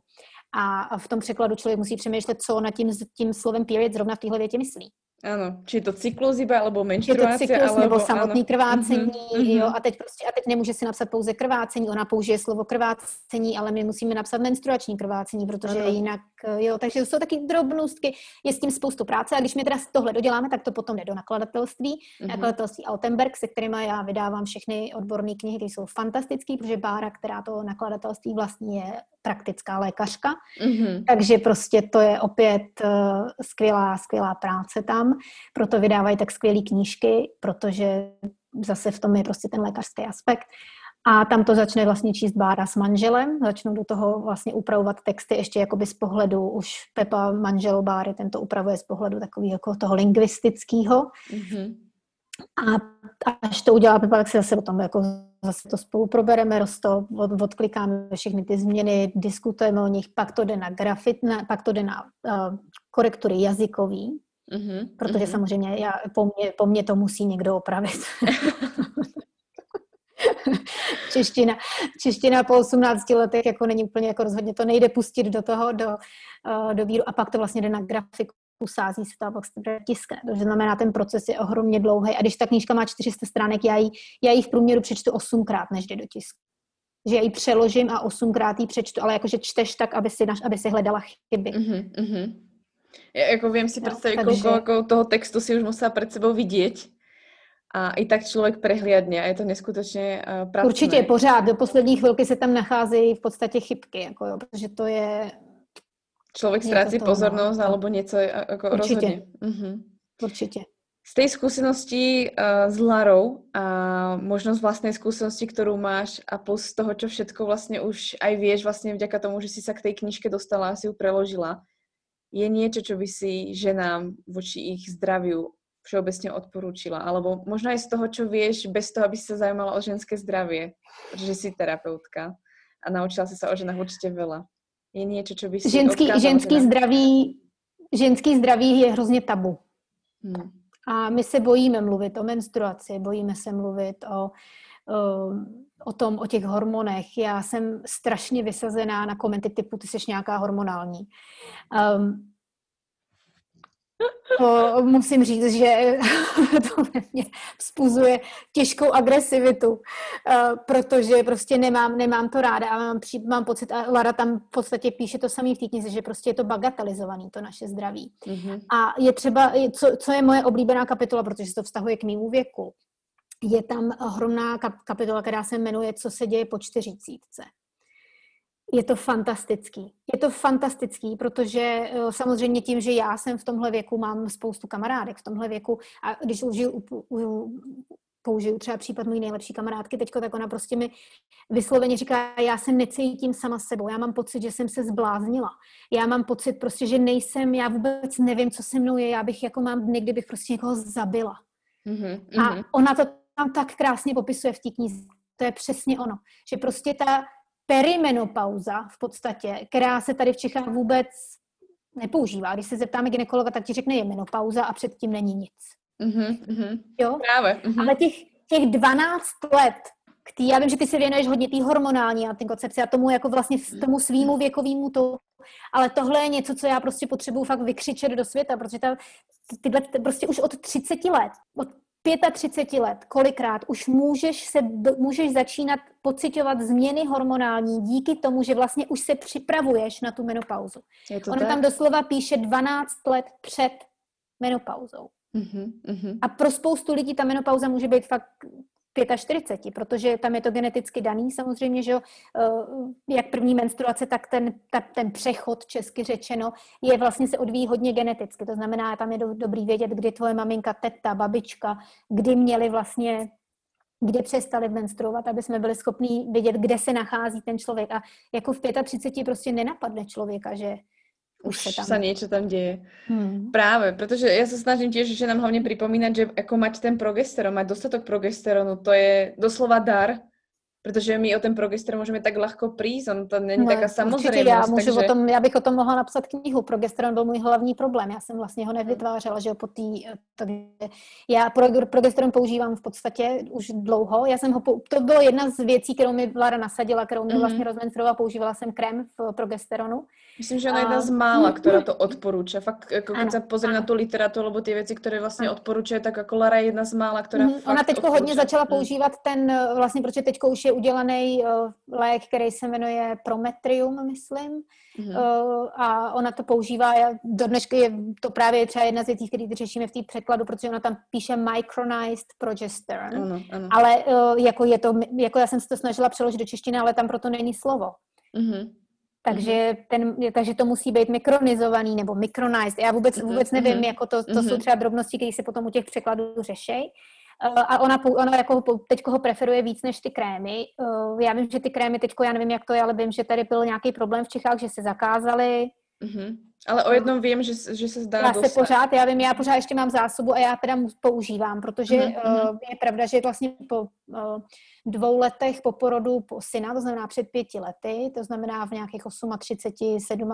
A v tom překladu člověk musí přemýšlet, co na tím, tím slovem period zrovna v téhle větě myslí. Ano, či je to cyklus iba, alebo menstruace, je to cyklus, alebo, nebo samotný ano. krvácení, mm-hmm, jo, a teď prostě, a teď nemůže si napsat pouze krvácení, ona použije slovo krvácení, ale my musíme napsat menstruační krvácení, protože ano. jinak, jo, takže jsou taky drobnostky, je s tím spoustu práce a když my teda tohle doděláme, tak to potom jde do nakladatelství, mm-hmm. nakladatelství Altenberg, se kterými já vydávám všechny odborné knihy, které jsou fantastické, protože Bára, která to nakladatelství vlastně je praktická lékařka, mm-hmm. takže prostě to je opět uh, skvělá, skvělá práce tam, proto vydávají tak skvělé knížky, protože zase v tom je prostě ten lékařský aspekt. A tam to začne vlastně číst Bára s manželem, začnou do toho vlastně upravovat texty ještě jakoby z pohledu, už Pepa, manžel Báry, tento upravuje z pohledu takového jako toho lingvistického. Mm-hmm. A až to udělá Pepa, tak si zase o tom jako zase to spolu probereme, rosto, od, odklikáme všechny ty změny, diskutujeme o nich, pak to jde na grafit, na, pak to jde na uh, korektury jazykový, mm-hmm, protože mm-hmm. samozřejmě já, po, mně, po mně to musí někdo opravit. čeština, čeština po 18 letech jako není úplně jako rozhodně, to nejde pustit do toho, do, uh, do víru a pak to vlastně jde na grafiku usází se to a pak se to tiskne. To znamená, ten proces je ohromně dlouhý. A když ta knížka má 400 stránek, já ji, já ji v průměru přečtu osmkrát, než jde do tisku. Že já ji přeložím a osmkrát ji přečtu, ale jakože čteš tak, aby si, naš, aby si hledala chyby. Mm-hmm, mm-hmm. Já jako vím si představit, no, takže... koľko toho textu si už musela před sebou vidět. A i tak člověk prehliadne a je to neskutečně uh, pracné. Určitě, pořád. Do poslední chvilky se tam nacházejí v podstatě chybky, jako jo, protože to je člověk ztrácí pozornost no. alebo něco jako Určitě. rozhodně. Mhm. Určitě. Z tej skúsenosti uh, s Larou a možno z vlastnej skúsenosti, ktorú máš a plus z toho, čo všetko vlastne už aj vieš vlastne vďaka tomu, že si sa k tej knižke dostala a si ju preložila, je niečo, čo by si ženám voči ich zdraviu všeobecne odporúčila? Alebo možno aj z toho, čo vieš, bez toho, aby si sa zajímala o ženské zdravie, protože si terapeutka a naučila si sa o ženách určite veľa. Je něco, co by si ženský, ženský zdraví, ženský zdraví je hrozně tabu. Hmm. A my se bojíme mluvit o menstruaci, bojíme se mluvit o, o, o tom, o těch hormonech. Já jsem strašně vysazená na komenty typu, ty jsi nějaká hormonální. Um, to musím říct, že to ve mně vzpuzuje těžkou agresivitu, eh, protože prostě nemám, nemám to ráda a mám, mám pocit, a Lara tam v podstatě píše to samý v té knize, že prostě je to bagatelizovaný, to naše zdraví. Mm-hmm. A je třeba, co, co je moje oblíbená kapitola, protože se to vztahuje k mému věku, je tam ohromná kapitola, která se jmenuje Co se děje po čtyřicítce. Je to fantastický. Je to fantastický, protože eh, samozřejmě tím, že já jsem v tomhle věku, mám spoustu kamarádek v tomhle věku a když užiju, použiju třeba případ mojí nejlepší kamarádky teďko, tak ona prostě mi vysloveně říká, já se necítím sama sebou, já mám pocit, že jsem se zbláznila. Já mám pocit prostě, že nejsem, já vůbec nevím, co se mnou je, já bych jako mám dny, kdybych prostě někoho zabila. Mm-hmm. A ona to tam tak krásně popisuje v té knize. To je přesně ono. Že prostě ta perimenopauza v podstatě, která se tady v Čechách vůbec nepoužívá. Když se zeptáme ginekologa, tak ti řekne je menopauza a předtím není nic. Mm-hmm, jo? Právě. Mm-hmm. Ale těch, těch 12 let, který, já vím, že ty se věnuješ hodně té hormonální antikoncepci a tomu jako vlastně tomu svýmu věkovému to, ale tohle je něco, co já prostě potřebuju fakt vykřičet do světa, protože ta, tyhle prostě už od 30 let, od 35 let, kolikrát už můžeš, se, můžeš začínat pocitovat změny hormonální díky tomu, že vlastně už se připravuješ na tu menopauzu. Ono tak? tam doslova píše 12 let před menopauzou. Uh-huh, uh-huh. A pro spoustu lidí ta menopauza může být fakt 45, protože tam je to geneticky daný samozřejmě, že eh, jak první menstruace, tak ten, ta, ten přechod, česky řečeno, je vlastně se odvíjí hodně geneticky. To znamená, tam je do, dobrý vědět, kdy tvoje maminka, teta, babička, kdy měli vlastně kde přestali menstruovat, aby jsme byli schopni vidět, kde se nachází ten člověk. A jako v 35 prostě nenapadne člověka, že už se tam... sa niečo tam deje. Hmm. Práve, pretože ja sa snažím tiež že nám hlavne pripomínať, že ako mať ten progesterón, mať dostatok progesterónu, to je doslova dar, protože my o ten progesteron můžeme tak ľahko prísť, on to není no, taká samozřejmost. Já, můžu takže... o tom, já bych o tom mohla napsat knihu. Progesteron byl můj hlavní problém. Já jsem vlastně ho nevytvářela, že jo, po tý, takže já progesteron používám v podstatě už dlouho. Já jsem ho, to bylo jedna z věcí, kterou mi Lara nasadila, kterou mi mm-hmm. vlastně rozmenstruovala, používala jsem krém v progesteronu. Myslím, že ona je jedna z mála, která to odporučuje. Fakt, jako když se pozrie na tu literaturu, nebo ty věci, které vlastně odporučuje, tak jako Lara je jedna z mála, která mm, Ona teď hodně začala mhm. používat ten, vlastně, protože teď už je udělaný uh, lék, který se jmenuje Prometrium, myslím. Mm-hmm. Uh, a ona to používá, do dneška je to právě třeba jedna z věcí, které řešíme v té překladu, protože ona tam píše micronized progesterone. Ano, ano. Ale uh, jako je to, jako já jsem se to snažila přeložit do češtiny, ale tam proto není slovo. Mm-hmm. Takže, mm-hmm. ten, takže to musí být mikronizovaný nebo mikronized. Já vůbec, vůbec nevím, mm-hmm. jako to, to mm-hmm. jsou třeba drobnosti, které se potom u těch překladů řešejí. Eh, a ona, ona jako teď ho preferuje víc než ty krémy. Eh, já vím, že ty krémy teď, já nevím, jak to je, ale vím, že tady byl nějaký problém v Čechách, že se zakázaly. Mm-hmm. Ale o jednom vím, že, že se zdá Já dostat. se pořád, já vím, já pořád ještě mám zásobu a já teda používám, protože mm-hmm. uh, je pravda, že vlastně po uh, dvou letech po porodu po syna, to znamená před pěti lety, to znamená v nějakých 38, 7,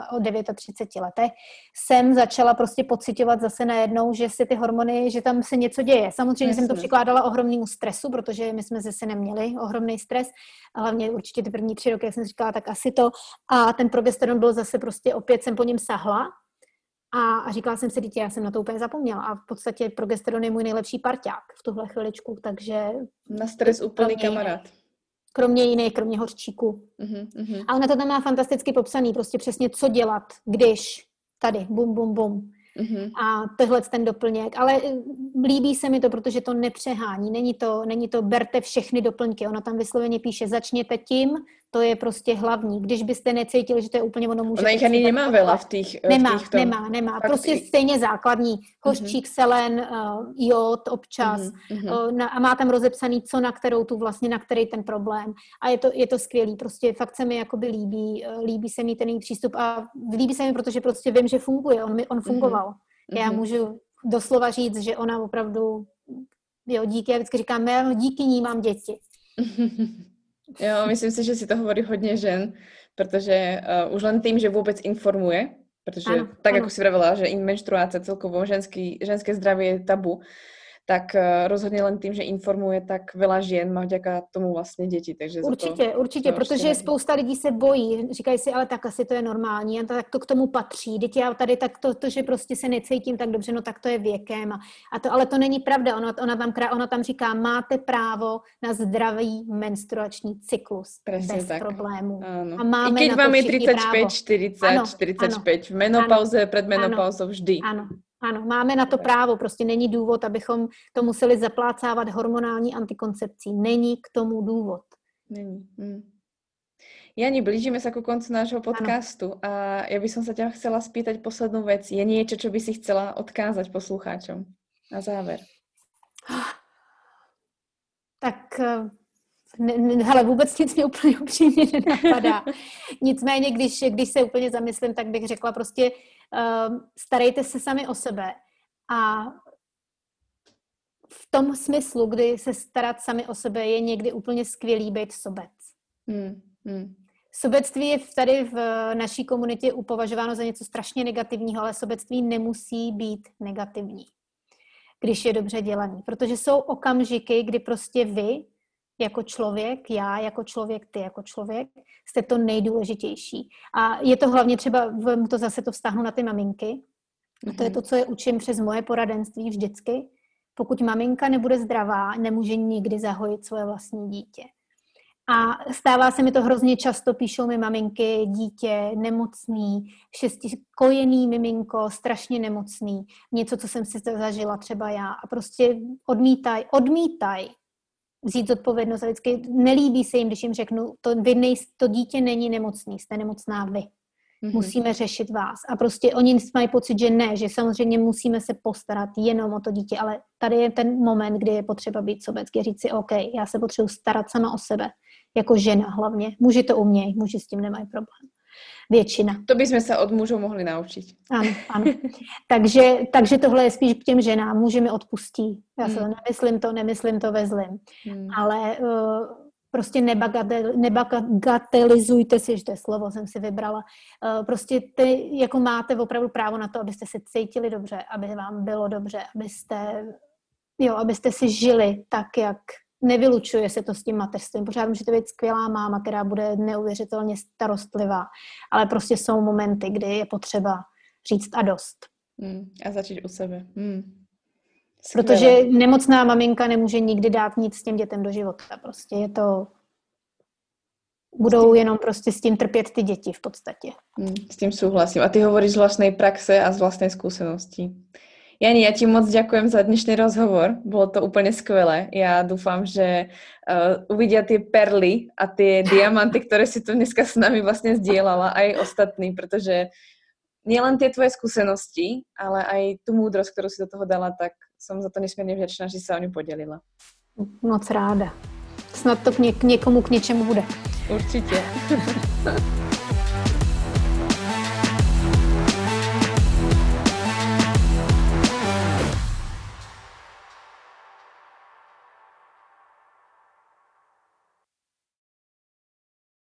39 letech, jsem začala prostě pocitovat zase najednou, že si ty hormony, že tam se něco děje. Samozřejmě Jasně. jsem to přikládala ohromnému stresu, protože my jsme zase neměli ohromný stres, hlavně určitě ty první tři roky, jak jsem říkala, tak asi to. A ten progesteron byl zase prostě, opět jsem po něm sahla, a, a říkala jsem si, dítě, já jsem na to úplně zapomněla. A v podstatě progesteron je můj nejlepší parťák v tuhle chviličku, takže... Na stres úplný kamarád. Kromě jiných, kromě horčíku. Uh-huh, uh-huh. A ona to tam má fantasticky popsaný, prostě přesně co dělat, když tady, bum, bum, bum. Uh-huh. A tohle ten doplněk. Ale eh, líbí se mi to, protože to nepřehání. Není to, není to berte všechny doplňky. Ona tam vysloveně píše, začněte tím, to je prostě hlavní. Když byste necítili, že to je úplně ono, může... Ona jich ani nemá vela v těch... Nemá, v tom... nemá, nemá. Prostě stejně základní. Hořčík, uh-huh. selen, uh, jod občas uh-huh. uh, na, a má tam rozepsaný, co na kterou tu vlastně, na který ten problém. A je to, je to skvělý. Prostě fakt se mi jakoby líbí. Uh, líbí se mi ten její přístup a líbí se mi, protože prostě vím, že funguje. On, mi, on fungoval. Uh-huh. Já můžu doslova říct, že ona opravdu, jo, díky, já vždycky říkám, díky ní mám děti. Jo, myslím si, že si to hovorí hodně žen, protože uh, už len tým, že vůbec informuje, protože ano, tak, ano. jako si vravila, že menstruace celkovo ženský, ženské zdraví je tabu, tak eh, rozhodně len tým, že informuje, tak veľa žien má vďaka tomu vlastně děti. Takže určitě, to, určitě, to protože spousta lidí se bojí, říkají si, ale tak asi to je normální, a tak to k tomu patří. Teď já tady tak to, to, že prostě se necítím tak dobře, no tak to je věkem. A, a to, ale to není pravda, ona, ona, tam, ona tam říká, máte právo na zdravý menstruační cyklus Presne bez tak. problémů. Ano. A máme I keď vám je 35, právo. 40, ano, 45, ano, v menopauze, ano, před menopauzou vždy. Ano, ano, máme na to právo, prostě není důvod, abychom to museli zaplácávat hormonální antikoncepcí. Není k tomu důvod. Není. Hmm. Jani, blížíme se ku koncu nášho podcastu ano. a já bych se tě chcela spýtať poslednou věc. Je něco, co by si chcela odkázat poslucháčům na závěr? Tak ne, ne, hele, vůbec nic mě úplně upřímně nenapadá. Nicméně, když, když se úplně zamyslím, tak bych řekla prostě uh, starejte se sami o sebe a v tom smyslu, kdy se starat sami o sebe, je někdy úplně skvělý být sobec. Hmm, hmm. Sobectví je tady v naší komunitě upovažováno za něco strašně negativního, ale sobectví nemusí být negativní, když je dobře dělaný. Protože jsou okamžiky, kdy prostě vy jako člověk, já jako člověk, ty jako člověk, jste to nejdůležitější. A je to hlavně třeba, to zase to vztahnu na ty maminky, a to je mhm. to, co je učím přes moje poradenství vždycky, Pokud maminka nebude zdravá, nemůže nikdy zahojit svoje vlastní dítě. A stává se mi to hrozně často, píšou mi maminky, dítě nemocný, šestikojený miminko, strašně nemocný, něco, co jsem si zažila třeba já. A prostě odmítaj, odmítaj vzít zodpovědnost a vždycky nelíbí se jim, když jim řeknu, to, vy nej, to dítě není nemocný, jste nemocná vy. Mm-hmm. Musíme řešit vás. A prostě oni mají pocit, že ne, že samozřejmě musíme se postarat jenom o to dítě, ale tady je ten moment, kdy je potřeba být sobecký, říct si, OK, já se potřebuji starat sama o sebe, jako žena hlavně. Muži to umějí, muži s tím nemají problém. Většina. To bychom se od mužů mohli naučit. Ano, ano. takže, takže tohle je spíš k těm ženám. Muži mi odpustí. Já hmm. se nemyslím to, nemyslím to ve zlým. Hmm. Ale uh, prostě nebagatel, nebagatelizujte si, že to je slovo, jsem si vybrala. Uh, prostě ty, jako máte opravdu právo na to, abyste se cítili dobře, aby vám bylo dobře, abyste, jo, abyste si žili tak, jak nevylučuje se to s tím mateřstvím. Pořád můžete být skvělá máma, která bude neuvěřitelně starostlivá, ale prostě jsou momenty, kdy je potřeba říct a dost. Mm, a začít u sebe. Mm. Protože nemocná maminka nemůže nikdy dát nic s těm dětem do života. Prostě je to... Budou jenom prostě s tím trpět ty děti v podstatě. Mm, s tím souhlasím. A ty hovoríš z vlastnej praxe a z vlastnej zkušenosti. Jani, já ti moc děkujem za dnešní rozhovor. Bylo to úplně skvělé. Já doufám, že uh, uvidí ty perly a ty diamanty, které si tu dneska s nami vlastně sdílala, a i ostatní, protože nielen ty tvoje zkušenosti, ale i tu moudrost, kterou si do toho dala, tak jsem za to nesmírně vděčná, že se o ní podělila. Moc ráda. Snad to k, něk- někomu k něčemu bude. Určitě.